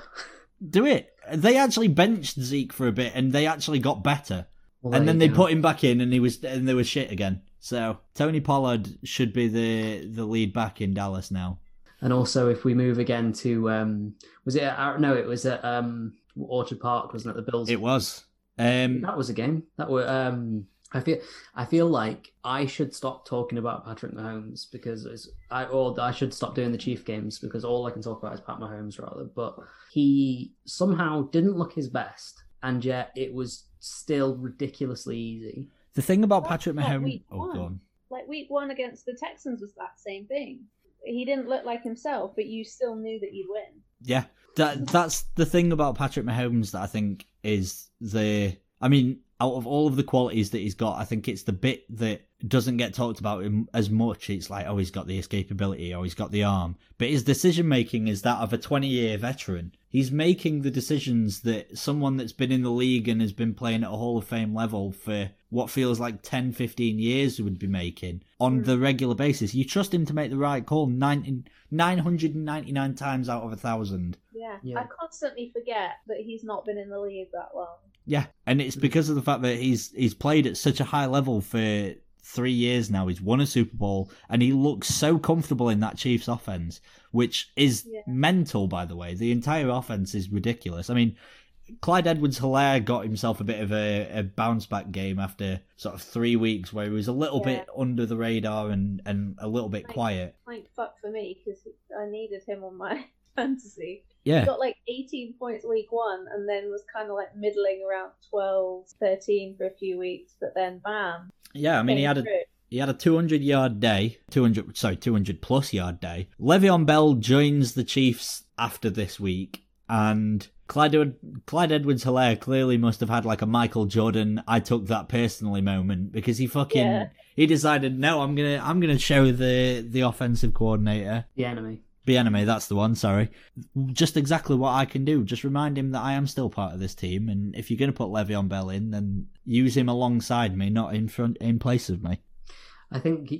Do it. They actually benched Zeke for a bit and they actually got better. Well, and then they go. put him back in, and he was and they was shit again. So Tony Pollard should be the the lead back in Dallas now. And also, if we move again to um, was it? At, no, it was at um Orchard Park, wasn't it? The Bills. It was. Um, That was a game. That were um. I feel I feel like I should stop talking about Patrick Mahomes because it's I or I should stop doing the Chief games because all I can talk about is Pat Mahomes rather. But he somehow didn't look his best, and yet it was still ridiculously easy. The thing about That's Patrick Mahomes. Oh, one. go on. Like week one against the Texans was that same thing. He didn't look like himself, but you still knew that you'd win. Yeah, that that's the thing about Patrick Mahomes that I think is the. I mean, out of all of the qualities that he's got, I think it's the bit that doesn't get talked about him as much. It's like, oh, he's got the escapability, or he's got the arm, but his decision making is that of a twenty-year veteran. He's making the decisions that someone that's been in the league and has been playing at a Hall of Fame level for what feels like 10, 15 years would be making on Mm. the regular basis. You trust him to make the right call 90, 999 times out of a thousand. Yeah. Yeah. I constantly forget that he's not been in the league that long. Yeah, and it's because of the fact that he's he's played at such a high level for three years now. He's won a Super Bowl, and he looks so comfortable in that Chiefs offense, which is Yeah. mental. By the way, the entire offense is ridiculous. I mean, Clyde Edwards-Helaire got himself a bit of a, a bounce back game after sort of three weeks where he was a little Yeah. bit under the radar and and a little bit Right. quiet. Thank fuck for me because I needed him on my fantasy. Yeah, He got like 18 points week one and then was kind of like middling around 12, 13 for a few weeks, but then bam. yeah. I mean, he had a through. He had a 200 yard day, 200 sorry, 200 plus yard day. Le'Veon Bell joins the Chiefs after this week, and Clyde, Ed- Clyde Edwards Helaire clearly must have had like a Michael Jordan I took that personally moment because he fucking Yeah. he decided no I'm gonna I'm gonna show the the offensive coordinator The enemy. The enemy that's the one sorry just exactly what I can do just remind him that I am still part of this team and if you're gonna put Le'Veon Bell in then use him alongside me not in front in place of me I think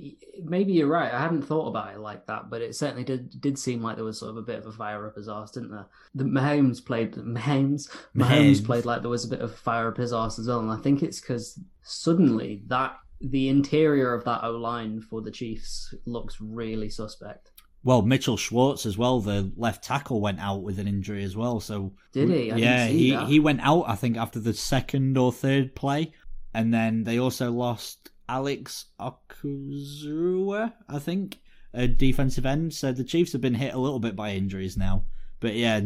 maybe you're right. I hadn't thought about it like that, but it certainly did did seem like there was sort of a bit of a fire up his arse, didn't there? The Mahomes played Mahomes Mahomes Mahomes. played like there was a bit of fire up his arse as well, and I think it's because suddenly that the interior of that O line for the Chiefs looks really suspect. Well, Mitchell Schwartz as well, the left tackle went out with an injury as well. So Did he? I yeah, he that. he went out I think after the second or third play, and then they also lost Alex Okuzurua, I think, a defensive end. So the Chiefs have been hit a little bit by injuries now. But yeah,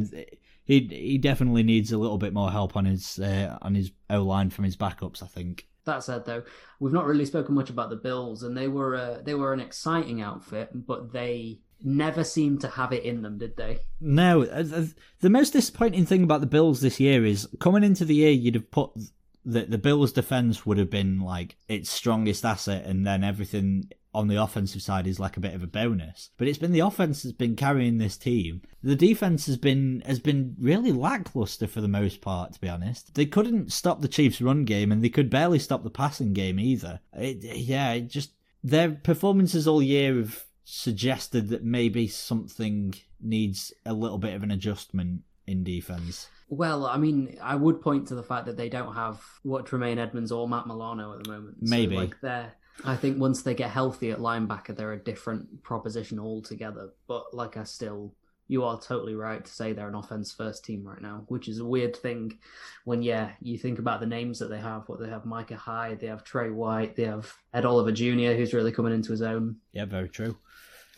he he definitely needs a little bit more help on his uh, on his O line from his backups. I think. That said, though, we've not really spoken much about the Bills, and they were uh, they were an exciting outfit, but they never seemed to have it in them, did they? No, the the most disappointing thing about the Bills this year is coming into the year, you'd have put that the Bills' defense would have been like its strongest asset, and then everything on the offensive side is like a bit of a bonus. But it's been the offense that's been carrying this team. The defense has been has been really lackluster for the most part, to be honest. They couldn't stop the Chiefs' run game, and they could barely stop the passing game either. It, yeah, it just their performances all year have suggested that maybe something needs a little bit of an adjustment in defense. Well, I mean, I would point to the fact that they don't have what Tremaine Edmunds or Matt Milano at the moment. So, Maybe. like they're. I think once they get healthy at linebacker, they're a different proposition altogether. But like I still, you are totally right to say they're an offense first team right now, which is a weird thing. When yeah, you think about the names that they have. What they have: Micah Hyde, they have Trey White, they have Ed Oliver Jr., who's really coming into his own. Yeah, very true.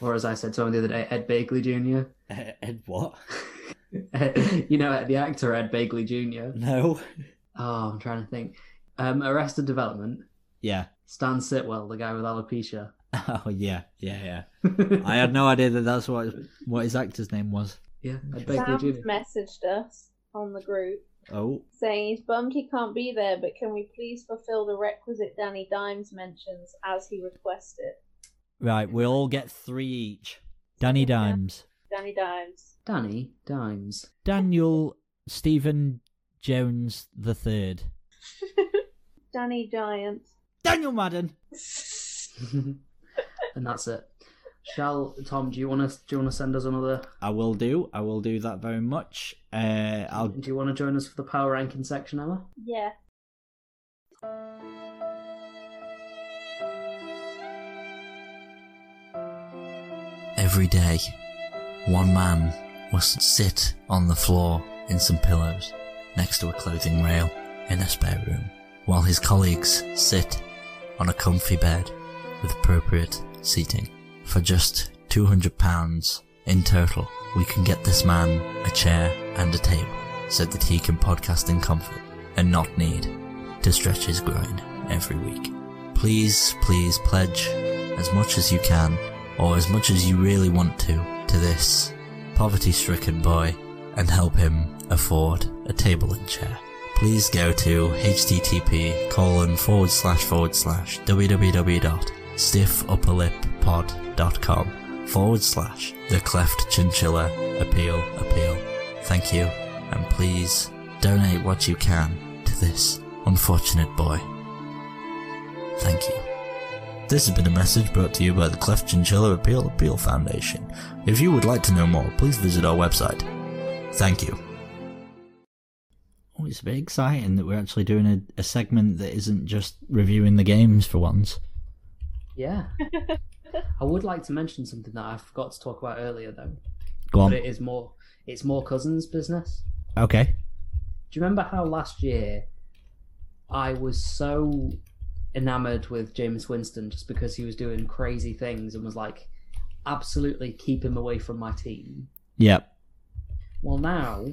Or as I said to him the other day, Ed Begley Jr. Ed, what? you know the actor Ed Begley Jr. No. Oh, I'm trying to think. Um, Arrested Development. Yeah. Stan Sitwell, the guy with alopecia. Oh yeah, yeah, yeah. I had no idea that that's what what his actor's name was. yeah, Ed Begley Sam's Jr. messaged us on the group Oh, saying he's bummed he can't be there, but can we please fulfill the requisite Danny Dimes mentions as he requested? right. We'll all get three each. Danny Dimes, Danny Dimes. Danny Dimes. Daniel Stephen Jones the third, Danny Giant. Daniel Madden. And that's it. Shall Tom? Do you want to do you want to send us another? I will do. I will do that very much. Uh, I'll. Do you want to join us for the power ranking section, Emma? Yeah. Every day, one man must sit on the floor in some pillows next to a clothing rail in a spare room, while his colleagues sit on a comfy bed with appropriate seating. For just £200 in total, we can get this man a chair and a table so that he can podcast in comfort and not need to stretch his groin every week. Please, please pledge as much as you can or as much as you really want to to this poverty stricken boy and help him afford a table and chair. Please go to http colon forward slash forward slash www.stiffupperlippod.com forward slash the cleft chinchilla appeal appeal. Thank you and please donate what you can to this unfortunate boy. Thank you. This has been a message brought to you by the Cleft Chinchilla Appeal Appeal Foundation. If you would like to know more, please visit our website. Thank you. Oh, it's a bit exciting that we're actually doing a, a segment that isn't just reviewing the games for once. Yeah. I would like to mention something that I forgot to talk about earlier, though. Go on. But it is more. It's more cousins' business. Okay. Do you remember how last year I was so enamored with Jameis Winston just because he was doing crazy things and was like, absolutely keep him away from my team? Yep. Well, now,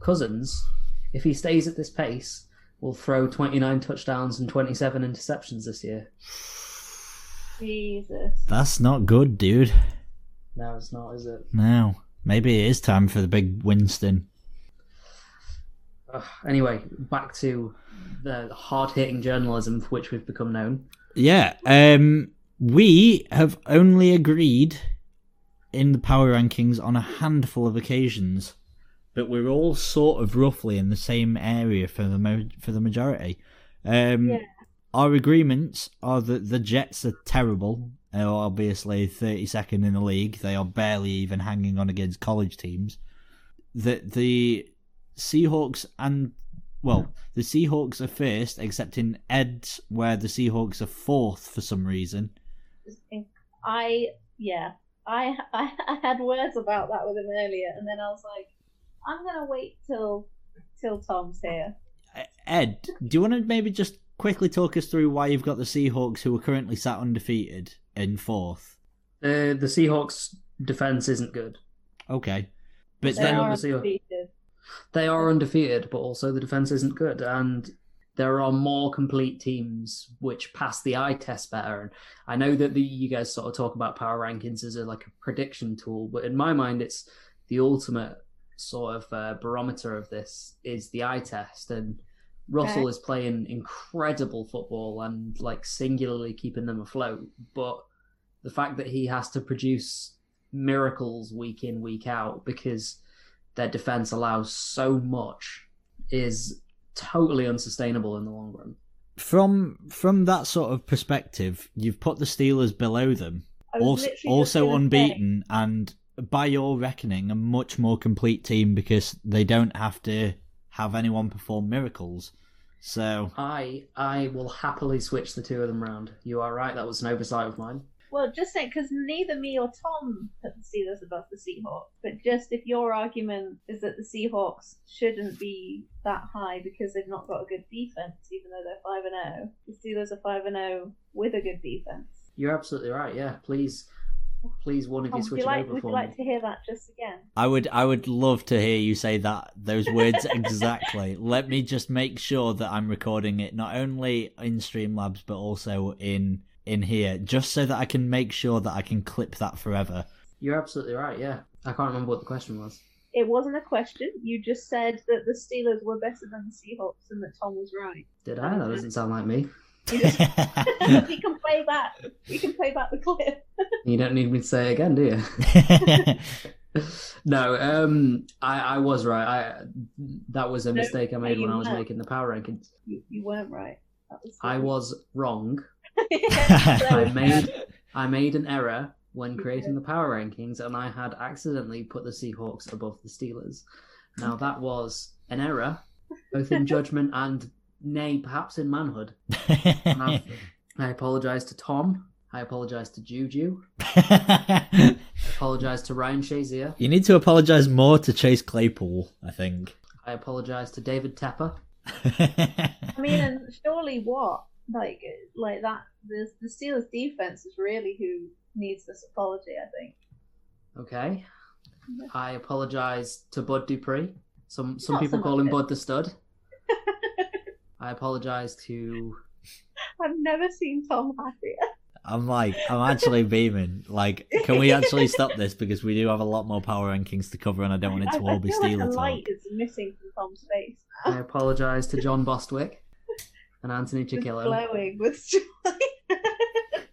Cousins, if he stays at this pace, will throw 29 touchdowns and 27 interceptions this year. Jesus. That's not good, dude. No, it's not, is it? No. Maybe it is time for the big Winston. Ugh. Anyway, back to the hard hitting journalism for which we've become known. Yeah. Um we have only agreed in the power rankings on a handful of occasions, but we're all sort of roughly in the same area for the mo- for the majority. Um Yeah. Our agreements are that the Jets are terrible. They're obviously 32nd in the league. They are barely even hanging on against college teams. That the Seahawks and well, the Seahawks are first, except in Ed's, where the Seahawks are fourth for some reason. I yeah. I, I I had words about that with him earlier, and then I was like, I'm gonna wait till till Tom's here. Ed, do you want to maybe just quickly talk us through why you've got the Seahawks, who are currently sat undefeated, in fourth? Uh, the Seahawks' defense isn't good. Okay, but They then are obviously- undefeated. They are undefeated, but also the defense isn't good, and there are more complete teams which pass the eye test better. And I know that the, you guys sort of talk about power rankings as a, like a prediction tool, but in my mind, it's the ultimate sort of uh, barometer of this is the eye test. And Russell Okay. is playing incredible football and like singularly keeping them afloat. But the fact that he has to produce miracles week in, week out because their defense allows so much is totally unsustainable in the long run. From from that sort of perspective, you've put the Steelers below them, also also gonna say- unbeaten, and by your reckoning, a much more complete team because they don't have to have anyone perform miracles. So I I will happily switch the two of them round. You are right, that was an oversight of mine. Well, just saying, because neither me or Tom put the Steelers above the Seahawks. But just if your argument is that the Seahawks shouldn't be that high because they've not got a good defense, even though they're five and zero, the Steelers are five and zero with a good defense. You're absolutely right. Yeah, please, please, one of Tom, you would switch you it like over would for you like me. to hear that just again? I would I would love to hear you say that those words exactly. Let me just make sure that I'm recording it not only in Streamlabs but also in in here, just so that I can make sure that I can clip that forever. You're absolutely right. Yeah, I can't remember what the question was. It wasn't a question. You just said that the Steelers were better than the Seahawks and that Tom was right. Did I? That doesn't sound like me. we can play back. We can play back the clip. You don't need me to say it again, do you? no, um, I, I was right. I that was a No, mistake I made no, when I was weren't. making the power rankings. You, you weren't right. Was I was wrong. I made I made an error when creating the power rankings, and I had accidentally put the Seahawks above the Steelers. Now that was an error, both in judgment and, nay, perhaps in manhood. And I've- apologise to Tom. I apologise to Juju. I apologise to Ryan Shazier. you need to apologize more to Chase Claypool, I think. I apologise to David Tepper. I mean, and surely what? Like, like that. The the Steelers defense is really who needs this apology. I think. Okay. I apologise to Bud Dupree. Some some Not so people call him good. Bud the Stud. I apologise to I've never seen Tom happier. I'm like, I'm actually beaming. Like, can we actually stop this because we do have a lot more power rankings to cover, and I don't want it to I all be feel like Steeler a talk. light is missing from Tom's face. I apologise to John Bostwick and Anthony Just Chickillo. glowing with joy.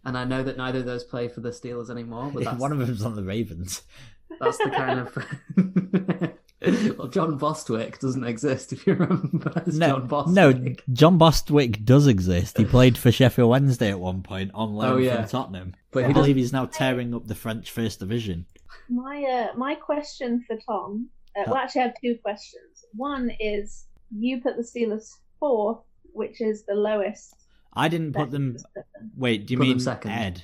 And I know that neither of those play for the Steelers anymore, but that's One of them's on the Ravens. that's the kind of well, John Bostwick doesn't exist if you remember. It's No, John Bostwick. no, John Bostwick does exist. He played for Sheffield Wednesday at one point on loan Oh, yeah. from Tottenham. But I he believe he's now tearing up the French First Division. My uh, my question for Tom. Uh, well, actually, I have two questions. One is you put the Steelers fourth, which is the lowest. I didn't put them. you put them. Wait, do you Put mean second. Ed?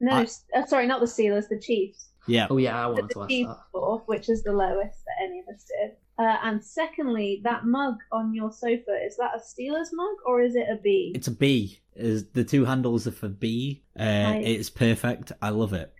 No, I- s- uh, sorry, not the Steelers, the Chiefs. Yeah. Oh yeah, I Put wanted to the ask that. fourth, which is the lowest that any of us did. Uh, and secondly, that mug on your sofa is that a Steelers mug or is it a B? It's a B. Is the two handles are for B. Uh, Right. It's perfect. I love it.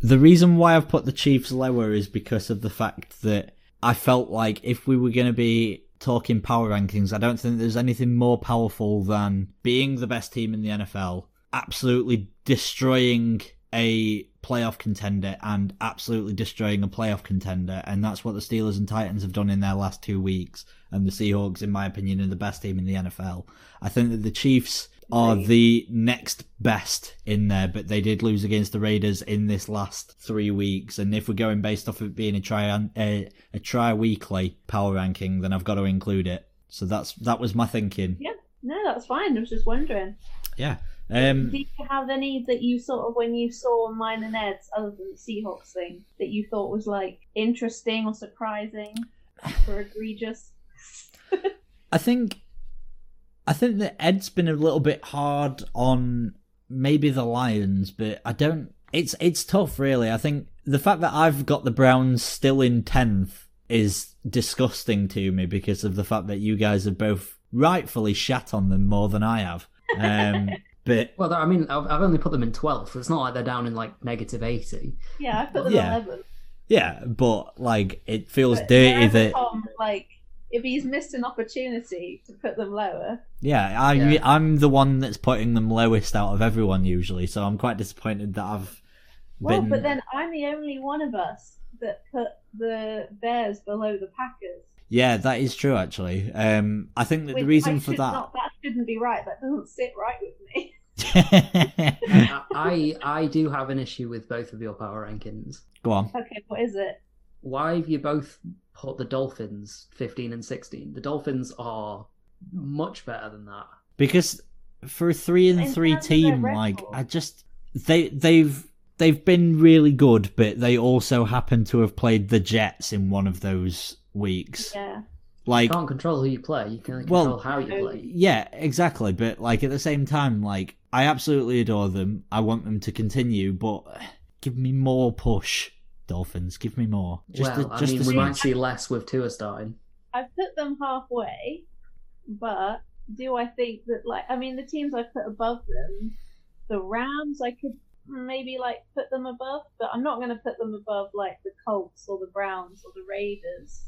The reason why I've put the Chiefs lower is because of the fact that I felt like if we were going to be talking power rankings, I don't think there's anything more powerful than being the best team in the NFL, absolutely destroying a playoff contender and absolutely destroying a playoff contender. And that's what the Steelers and Titans have done in their last two weeks. And the Seahawks, in my opinion, are the best team in the NFL. I think that the Chiefs are the next best in there, but they did lose against the Raiders in this last three weeks. And if we're going based off of being a try a, a try weekly power ranking, then I've got to include it. So that's that was my thinking. Yeah, no, that's fine. I was just wondering. Yeah. Um, Do you have any that you sort of, when you saw mine and Ed's, other than the Seahawks thing, that you thought was like interesting or surprising or egregious? I think I think that Ed's been a little bit hard on maybe the Lions, but I don't. It's it's tough, really. I think the fact that I've got the Browns still in tenth is disgusting to me because of the fact that you guys have both rightfully shat on them more than I have. Um, but Well, I mean, I've, I've only put them in 12th. It's not like they're down in like negative 80. Yeah, I put them Yeah. 11. yeah, but like it feels But dirty wherever that Tom, like, if he's missed an opportunity to put them lower, yeah, I Yeah. I'm the one that's putting them lowest out of everyone usually, so I'm quite disappointed that I've well, been. but then I'm the only one of us that put the Bears below the Packers. Yeah, that is true. Actually, um, I think that the reason I for that. Not, that shouldn't be right. That doesn't sit right with me. I, I I do have an issue with both of your power rankings. Go on. Okay, what is it? Why have you both put the Dolphins 15 and 16? The Dolphins are much better than that. because for a three and In three terms of their team, like record. I just they they've they've been really good, but they also happen to have played the Jets in one of those weeks. Yeah. You Like can't control who you play. You can only Well- control how you play. Uh, yeah, exactly. But like at the same time, like I absolutely adore them. I want them to continue, but give me more push, Dolphins. Give me more. Just well, a, just I mean, a we might see less with Tua starting. I've put them halfway, but do I think that like I mean the teams I put above them, the Rams I could maybe like put them above, but I'm not going to put them above like the Colts or the Browns or the Raiders.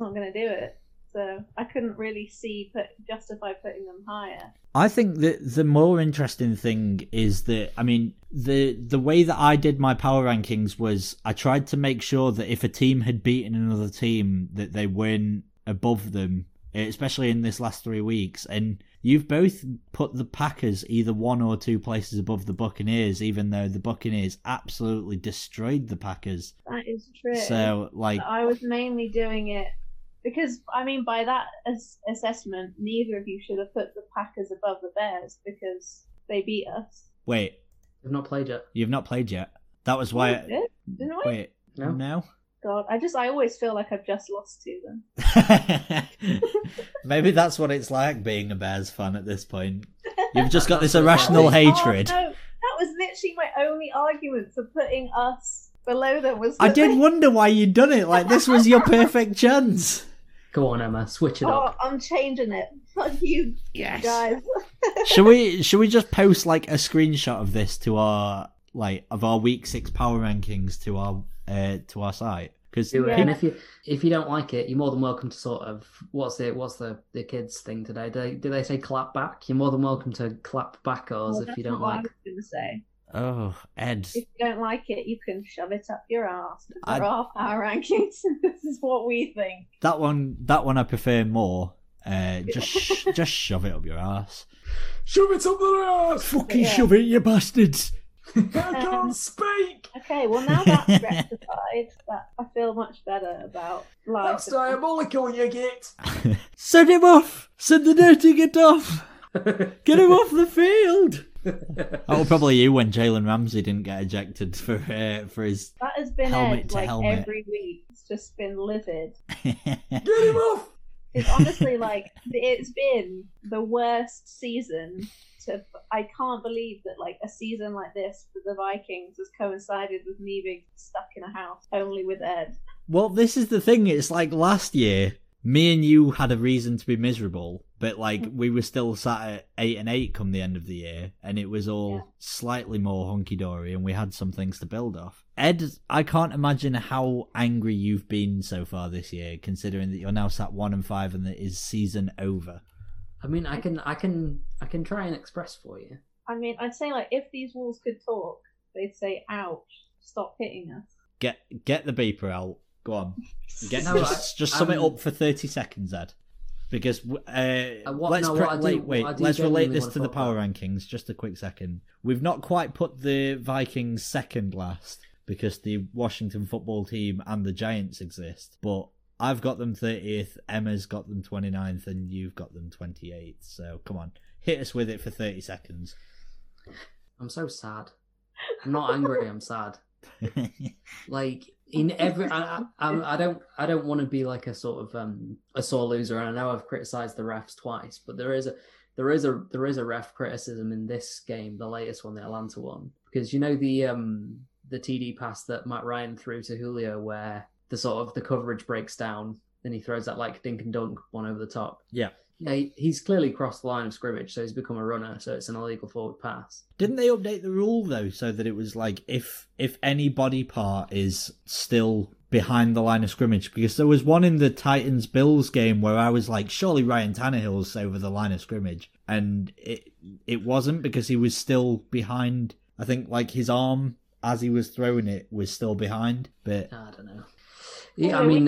I'm not going to do it. So I couldn't really see put justify putting them higher. I think that the more interesting thing is that I mean the the way that I did my power rankings was I tried to make sure that if a team had beaten another team that they weren't above them, especially in this last three weeks. And you've both put the Packers either one or two places above the Buccaneers, even though the Buccaneers absolutely destroyed the Packers. That is true. So like I was mainly doing it because I mean by that as- assessment, neither of you should have put the Packers above the Bears because they beat us. wait, They've not played yet. you've not played yet. That was why. We did, didn't we? Wait, No. no. God, I just I always feel like I've just lost to them. Maybe that's what it's like being a Bears fan at this point. You've just got this irrational Oh, hatred. no, that was literally my only argument for putting us below them. Was I did they- wonder why you'd done it. Like this was your perfect chance. Go on, Emma, switch it Oh, up. I'm changing it. Fuck you Yes. guys. Should we? Should we just post like a screenshot of this to our like of our week six power rankings to our uh to our site? Because Do it. Yeah. And if you if you don't like it, you're more than welcome to sort of what's the what's the the kids thing today? Do they, do they say clap back? You're more than welcome to clap back us Well, if you don't what I like. was going to say. Oh Ed, If you don't like it, you can shove it up your ass. There I- are power rankings. this is what we think. that one that one I prefer more. Uh, just sh- just shove it up your ass. Shove it up their ass. Fucking Yeah. shove it, you bastards. I can't speak. Okay, well now that's rectified, that I feel much better about life. That's diabolical, you get. Send him off. Send the dirty git off. Get him off the field. That was probably you when Jalen Ramsey didn't get ejected for uh, for his. That has been Helmet Ed to like helmet. every week. It's just been livid. Get him off. It's honestly like it's been the worst season. To I can't believe that like a season like this for the Vikings has coincided with me being stuck in a house only with Ed. well, this is the thing. It's like last year, me and you had a reason to be miserable, but like mm. we were still sat at eight and eight come the end of the year, and it was all Yeah. slightly more hunky dory, and we had some things to build off. Ed, I can't imagine how angry you've been so far this year, considering that you're now sat one and five, and that is season over. I mean, I can I can I can try and express for you. I mean, I'd say like if these walls could talk, they'd say, "Ouch! Stop hitting us." Get get the beeper out. Go on. Get No, just just sum it up for thirty seconds, Ed. Because uh, Uh, what- let's no, pre- do- wait, wait. Let's relate this wanna to the power about- rankings. Just a quick second. We've not quite put the Vikings second last because the Washington football team and the Giants exist. But I've got them thirtieth. Emma's got them 29th, and you've got them twenty eighth. So come on, hit us with it for thirty seconds. I'm so sad. I'm not angry. I'm sad. Like in every, I, I, I don't, I don't want to be like a sort of um a sore loser. And I know I've criticised the refs twice, but there is a, there is a, there is a ref criticism in this game, the latest one, the Atlanta one, because you know the um the TD pass that Matt Ryan threw to Julio, where the sort of the coverage breaks down, then he throws that like dink and dunk one over the top. yeah. Yeah, he's clearly crossed the line of scrimmage, so he's become a runner. So it's an illegal forward pass. Didn't they update the rule though, so that it was like if if any body part is still behind the line of scrimmage? Because there was one in the Titans Bills game where I was like, surely Ryan Tannehill's over the line of scrimmage, and it it wasn't because he was still behind. I think like his arm as he was throwing it was still behind, but I don't know. Yeah, I mean,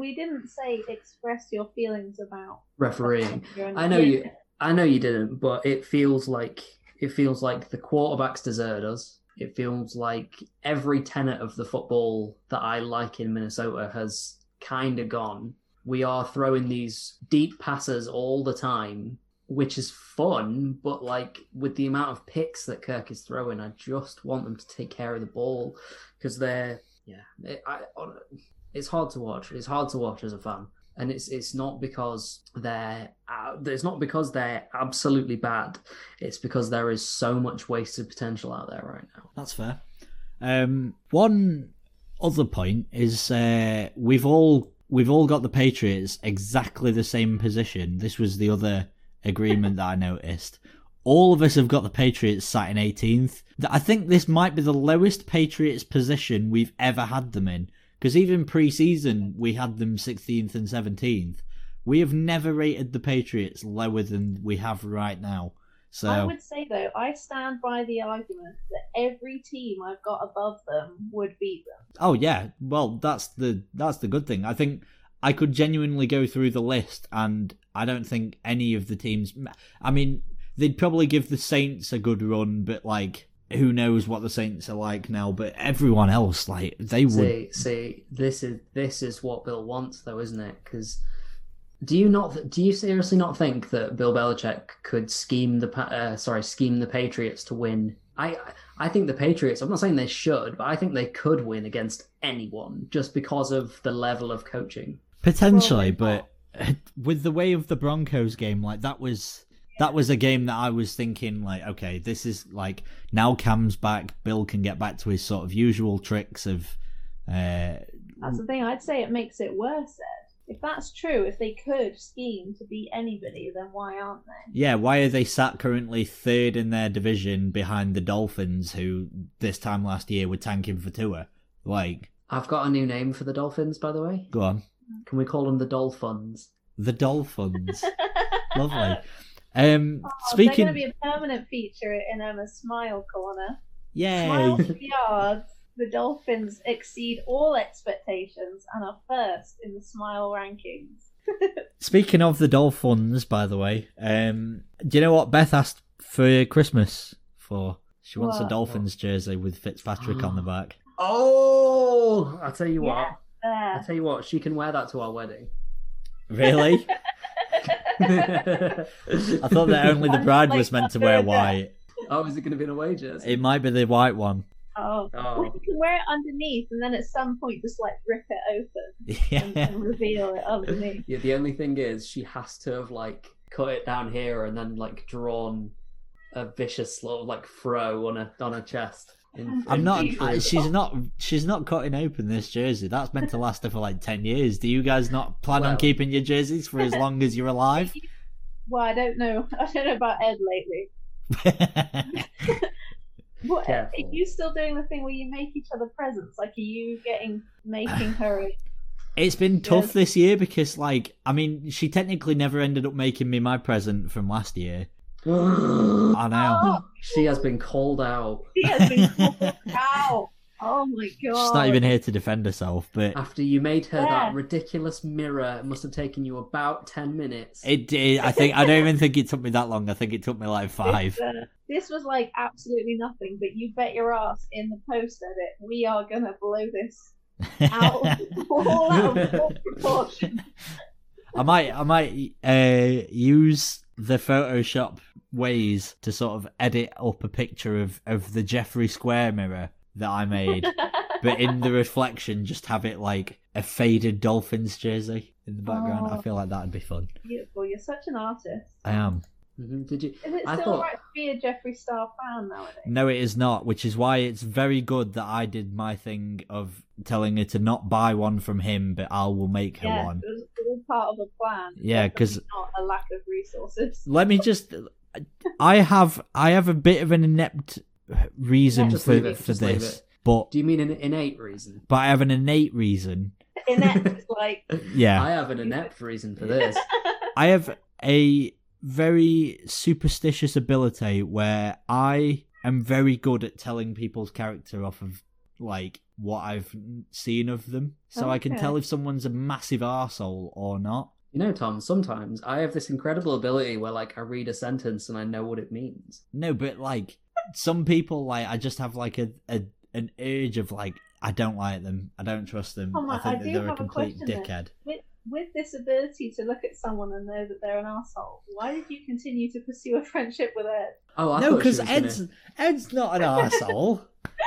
we, didn't say express your feelings about Refereeing. I know you. I know you didn't, but it feels like it feels like the quarterbacks desert us. It feels like every tenet of the football that I like in Minnesota has kind of gone. We are throwing these deep passes all the time, which is fun, but like with the amount of picks that Kirk is throwing, I just want them to take care of the ball because they're yeah. It, I, it's hard to watch. It's hard to watch as a fan and it's it's not because they're uh, it's not because they're absolutely bad. It's because there is so much wasted potential out there right now. That's fair. Um, one other point is uh, we've all we've all got the Patriots exactly the same position. This was the other agreement that I noticed. All of us have got the Patriots sat in 18th. I think this might be the lowest Patriots position we've ever had them in. Because even pre-season, we had them 16th and 17th. We have never rated the Patriots lower than we have right now. So I would say though, I stand by the argument that every team I've got above them would beat them. Oh yeah, well that's the that's the good thing. I think I could genuinely go through the list, and I don't think any of the teams. I mean, they'd probably give the Saints a good run, but like, who knows what the Saints are like now? But everyone else, like, they would. See, see, this is this is what Bill wants, though, isn't it? Because do you not do you seriously not think that Bill Belichick could scheme the uh, sorry scheme the Patriots to win? I I think the Patriots. I'm not saying they should, but I think they could win against anyone just because of the level of coaching. Potentially, Well, but with the way of the Broncos game, like that was that was a game that I was thinking like, okay, this is like now Cam's back, Bill can get back to his sort of usual tricks of uh That's the thing. I'd say it makes it worse. Ed. If that's true, if they could scheme to beat anybody, then why aren't they? yeah, why are they sat currently third in their division behind the Dolphins who this time last year were tanking for Tua? Like, I've got a new name for the Dolphins, by the way. go on. Can we call them the Dolphins? The Dolphins. Lovely. Um Oh, speaking They're going to be a permanent feature in Emma's Smile Corner. Yay. Smile yards. The Dolphins exceed all expectations and are first in the Smile rankings. Speaking of the Dolphins, by the way, um, do you know what Beth asked for Christmas for? She wants a Dolphins jersey with Fitzpatrick on the back. Oh, I tell you what. Yeah, I There. tell you what. She can wear that to our wedding. Really? I I thought that only the bride like was meant to wear further. white. Oh, is it going to be an away jersey? It might be the white one. Oh. Oh. Well, you can wear it underneath and then at some point just like rip it open and, Yeah. and reveal it underneath. Yeah, the only thing is she has to have like cut it down here and then like drawn a vicious little like fro on a on her chest. In, I'm in not. I, she's not. She's not cutting open this jersey. That's meant to last her for like ten years. Do you guys not plan on keeping your jerseys for as long as you're alive? Well, I don't know. I don't know about Ed lately. What, are you still doing the thing where you make each other presents? Like, are you getting making her? A, It's been tough Yes. this year because, like, I mean, she technically never ended up making me my present from last year. I know. oh, she has been called out she has been called out. Oh my god! She's not even here to defend herself, but after you made her Yeah. that ridiculous mirror. It must have taken you about ten minutes. it did. I think I don't even think it took me that long. I think it took me like five. This, uh, this was like absolutely nothing, but you bet your ass in the post edit we are gonna blow this out all out of proportion. I might, I might uh, use the Photoshop ways to sort of edit up a picture of of the Jeffree Star mirror that I made, but in the reflection, just have it like a faded Dolphins jersey in the background. I Oh. feel like that'd be fun. Beautiful. You're such an artist. I am. Mhm. Did you? Is it I still thought- right to be a Jeffree Star fan nowadays? No, it is not, which is why it's very good that I did my thing of telling her to not buy one from him, but I will make her Yeah, one. it was all part of a plan. Yeah, because not a lack of resources. Let me just. I have I have a bit of an inept reason Just for leave it, for just leave this, it. but Do you mean an innate reason? but I have an innate reason. Inept, like Yeah, I have an inept reason for this. I have a very superstitious ability where I am very good at telling people's character off of like what I've seen of them, so I can tell if someone's a massive arsehole or not. You know, Tom, sometimes I have this incredible ability where, like, I read a sentence and I know what it means. No, but like some people, like I just have like a, a an urge of like I don't like them, I don't trust them, Tom, I I think that they're a have a complete question then. Dickhead. With, with this ability to look at someone and know that they're an asshole, why did you continue to pursue a friendship with Ed? Oh, I no, because was gonna- Ed's Ed's not an asshole.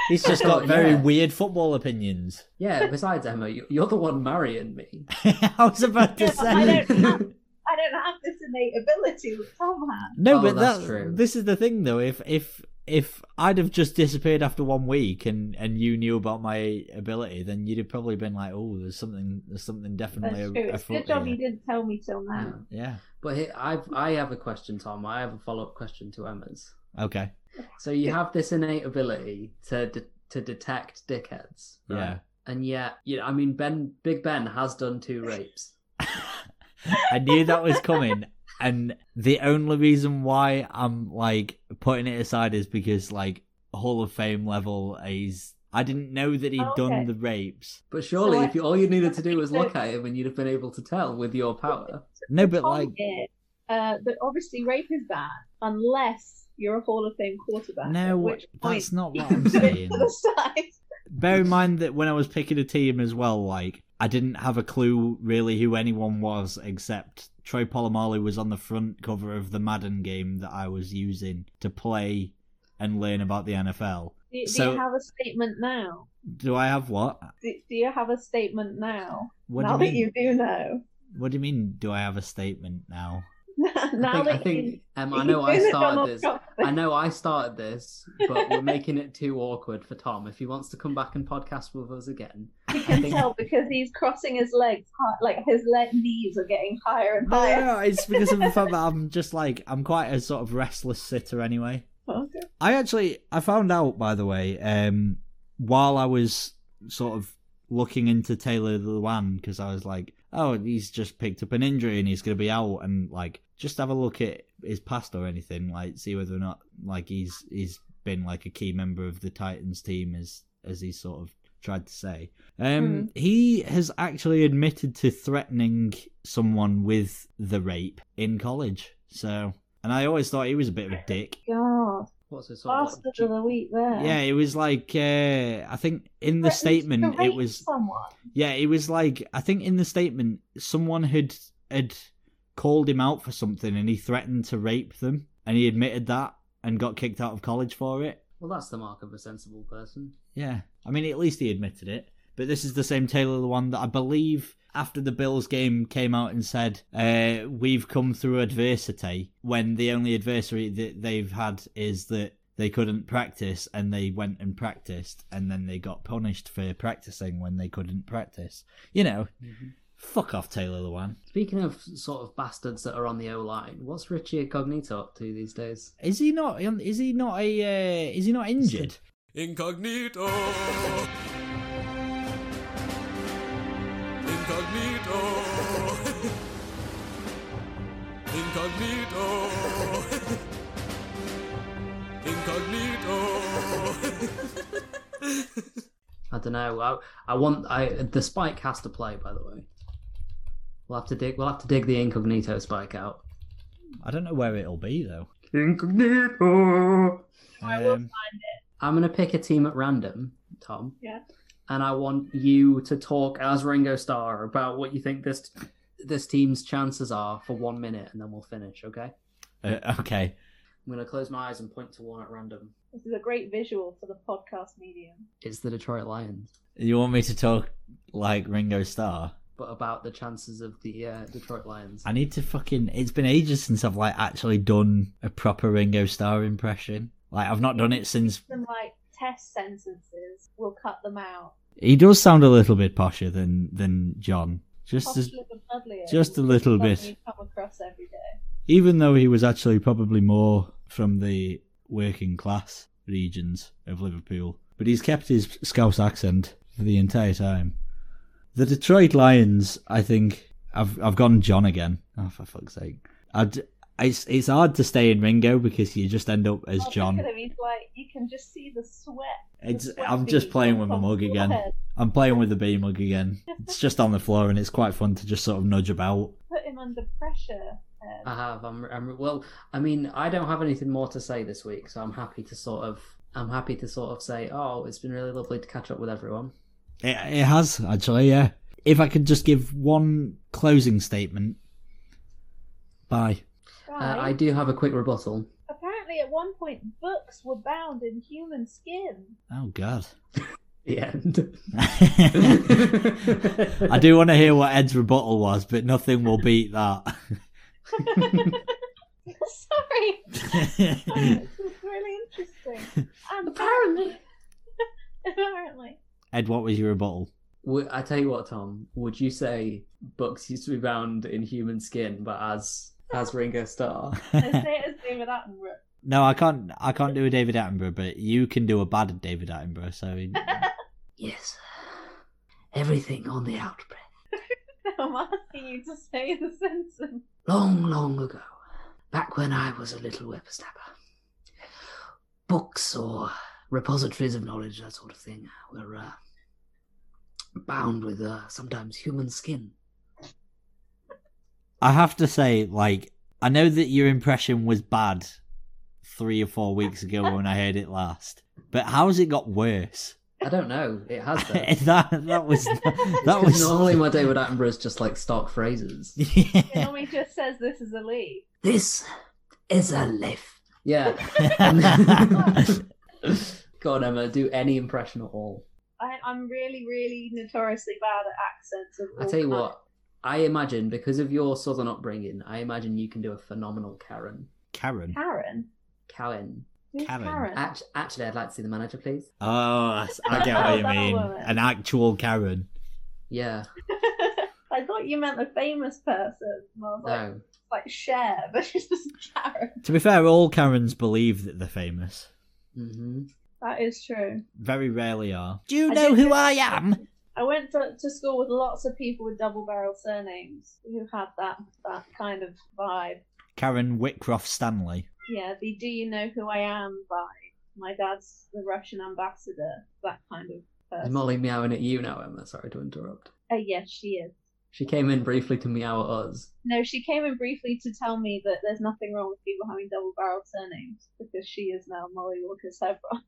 He's just got very yeah. weird football opinions. Yeah, besides, Emma, you- you're the one marrying me. I was about to Yeah, but I say. don't have, I don't have this innate ability that Tom has. No, Oh, but that's that, true. this is the thing though. If if if I'd have just disappeared after one week and and you knew about my ability, then you'd have probably been like, "Oh, there's something, there's something That's definitely true. a, It's a afoot good job here." you didn't tell me till now. Yeah. But here, I've, I have a question, Tom. I have a follow up question to Emma's. Okay. So you have this innate ability to de- to detect dickheads, right? Yeah. And yet, you know, I mean, Ben, Big Ben has done two rapes. I knew that was coming, and the only reason why I'm like putting it aside is because like Hall of Fame level, he's. I didn't know that he had Oh, done the rapes. But surely, I- if you, all you needed to do was look at him, and you'd have been able to tell with your power. No, but like, here, uh, that obviously rape is bad unless you're a Hall of Fame quarterback. no, which point that's not what you I'm saying. to the side. Bear in mind that when I was picking a team as well, like I didn't have a clue really who anyone was except Troy Polamalu was on the front cover of the Madden game that I was using to play and learn about the NFL. Do, do So- you have a statement now? Do I have what? Do, do you have a statement now? What now do you that mean? you do know. What do you mean? Do I have a statement now? now I think, I think you, um, I know I started this. I know I started this, but we're making it too awkward for Tom. If he wants to come back and podcast with us again, You can think- tell because he's crossing his legs, like his leg knees are getting higher and No, no, higher. no, it's because of the fact that I'm just like I'm quite a sort of restless sitter anyway. Okay. I actually I found out by the way, um, while I was sort of looking into Taylor Lewan because I was like, oh, he's just picked up an injury and he's gonna be out, and like just have a look at his past or anything, like see whether or not like he's he's been like a key member of the Titans team as as he sort of tried to say. Um, he has actually admitted to threatening someone with the rape in college. So, and I always thought he was a bit of a dick. God, what's it sort of bastard like, of the week there. Yeah, it was like uh, I think in the Threatened statement it was someone. yeah, it was like I think in the statement someone had had called him out for something and he threatened to rape them and he admitted that and got kicked out of college for it. Well, that's the mark of a sensible person. Yeah, I mean at least he admitted it. But this is the same Taylor, the one that I believe after the Bills game came out and said, uh, "We've come through adversity." When the only adversary that they've had is that they couldn't practice, and they went and practiced, and then they got punished for practicing when they couldn't practice. You know, fuck off, Taylor Lewan. Speaking of sort of bastards that are on the O line, what's Richie Incognito up to these days? Is he not? Is he not a? Uh, is he not injured? Incognito. Incognito. Incognito. Incognito. I don't know. I, I want. I the spike has to play. By the way, we'll have to dig. We'll have to dig the Incognito spike out. I don't know where it'll be though. Incognito. I will Um, I'm gonna pick a team at random, Tom. Yeah. And I want you to talk as Ringo Starr about what you think this this team's chances are for one minute, and then we'll finish. Okay. uh, okay. I'm gonna close my eyes and point to one at random. This is a great visual for the podcast medium. It's the Detroit Lions. You want me to talk like Ringo Starr? But about the chances of the uh, Detroit Lions. I need to fucking. It's been ages since I've like actually done a proper Ringo Starr impression. Like I've not done it since. Some like test sentences. We'll cut them out. He does sound a little bit posher than than John. Just as, Postler and just a little bit. Come across every day. even though he was actually probably more from the working class regions of Liverpool, but he's kept his Scouse accent for the entire time. The Detroit Lions, I think, I've I've gone John again. Oh, for fuck's sake! I'd It's it's hard to stay in Ringo because you just end up as Oh, John. Look at him. He's like, you can just see the sweat. the It's sweat I'm just playing with my Tom's mug again. I'm playing with the B mug again. It's just on the floor and it's quite fun to just sort of nudge about. Put him under pressure. I have. I'm, I'm. Well, I mean, I don't have anything more to say this week, so I'm happy to sort of. I'm happy to sort of say, oh, it's been really lovely to catch up with everyone. It, it has actually, yeah. If I could just give one closing statement. Bye. Uh, I do have a quick rebuttal. Apparently, at one point, books were bound in human skin. Oh God. The end. I do want to hear what Ed's rebuttal was, but nothing will beat that. Sorry. this is really interesting. And Apparently. apparently. Ed, what was your rebuttal? Would- I tell you what, Tom. Would you say books used to be bound in human skin, but as as Ringo Starr? Say it as David Attenborough. No, I can't. I can't do a David Attenborough, but you can do a bad David Attenborough. So Yes. Everything on the out breath. I'm asking you to say the sentence. Long, long ago, back when I was a little whippersnapper, books or repositories of knowledge, that sort of thing, were uh, bound with uh, sometimes human skin. I have to say, like, I know that your impression was bad three or four weeks ago when I heard it last, but how has it got worse? I don't know. It has though. that that was that Because was normally my David Attenborough is just like stock phrases. It normally just says this is a leaf. This is a leaf. Yeah. Go on, Emma. Do any impression at all. I, I'm really, really notoriously bad at accents. I all tell you kinds. what. I imagine because of your southern upbringing, I imagine you can do a phenomenal Karen. Karen. Karen. Karen. Who's Karen. Karen? Act- actually, I'd like to see the manager, please. Oh, I I get what you mean. woman. An actual Karen. Yeah. I thought you meant a famous person. And I was like, No. like Cher, but she's just Karen. To be fair, all Karens believe that they're famous. hmm That is true. Very rarely are. Do you I know did who I am? I went to, to school with lots of people with double barrel surnames who had that, that kind of vibe. Karen Whitcroft Stanley. Yeah, the Do You Know Who I Am vibe. My dad's the Russian ambassador, that kind of Is. Molly meowing at you now, Emma? Sorry to interrupt. Uh, yes, she is. She came in briefly to meow at us. No, she came in briefly to tell me that there's nothing wrong with people having double barreled surnames because she is now Molly Walker Sebra.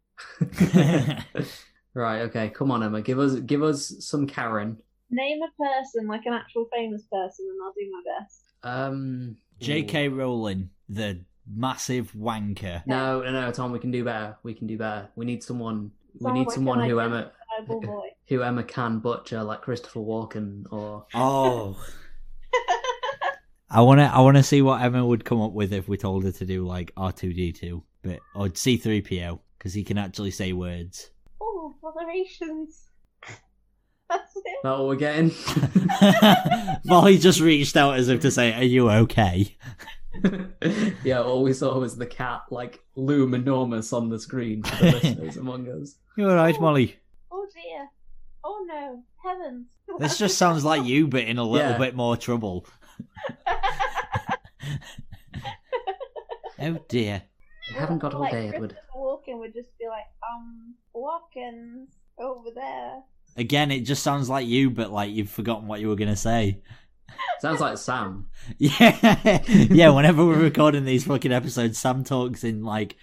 right. Okay. Come on, Emma. Give us give us some Karen. Name a person, like an actual famous person, and I'll do my best. Um. J.K. Rowling, the massive wanker. No, no, no, Tom. We can do better. We can do better. We need someone. We need someone an who Emma identifiable voice. who Emma can butcher, like Christopher Walken or Oh. I wanna I wanna see what Emma would come up with if we told her to do like R two D two, but or C three PO because he can actually say words. oh, Federations. That's it. that what we're getting? Molly just reached out as if to say, "Are you okay?" yeah, all we saw was the cat like loom enormous on the screen for the listeners among us. You all right, Molly? Oh dear. Oh no. Heavens. This just sounds like you, but in a little Yeah. bit more trouble. Oh dear. You haven't got all like, day, Edward. Christopher Walken would just be like, um, Walken's over there. Again, it just sounds like you, but like you've forgotten what you were gonna say. Sounds like Sam. Yeah, yeah. Whenever we're recording these fucking episodes, Sam talks in like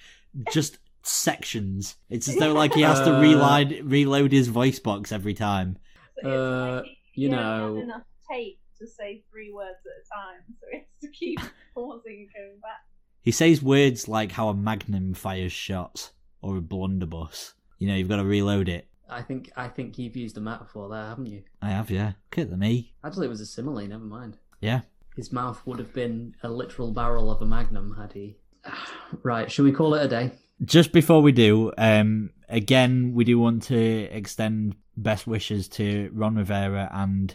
just sections. It's as though like he has to Uh. reload reload his voice box every time. So Uh, like you he only has know- enough tape to say three words at a time, so he has to keep pausing and going back. He says words like how a magnum fires shots or a blunderbuss. You know, you've got to reload it. I think I think you've used a metaphor there, haven't you? I have, yeah. Look at me. Actually, it was a simile. Never mind. Yeah. His mouth would have been a literal barrel of a magnum had he. Right, should we call it a day? Just before we do, um, again, we do want to extend best wishes to Ron Rivera and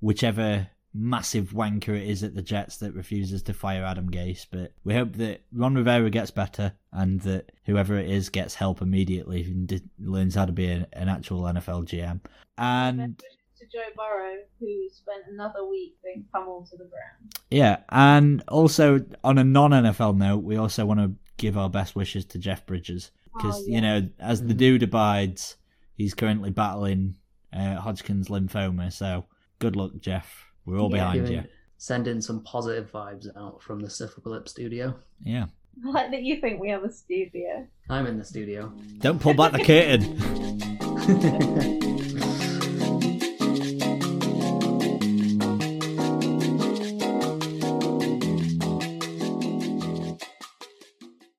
whichever massive wanker it is at the Jets that refuses to fire Adam Gase. But we hope that Ron Rivera gets better and that whoever it is gets help immediately and learns how to be an actual NFL GM. And to Joe Burrow, who spent another week being pummeled to the ground. Yeah, and also on a non NFL note, we also want to give our best wishes to Jeff Bridges because Oh, you know, as the dude abides, he's currently battling uh, Hodgkin's lymphoma. So good luck, Jeff. We're all Yeah. behind Giving, you. sending some positive vibes out from the Syphocalypse studio. Yeah, I like that you think we have a studio. I'm in the studio. don't pull back the curtain.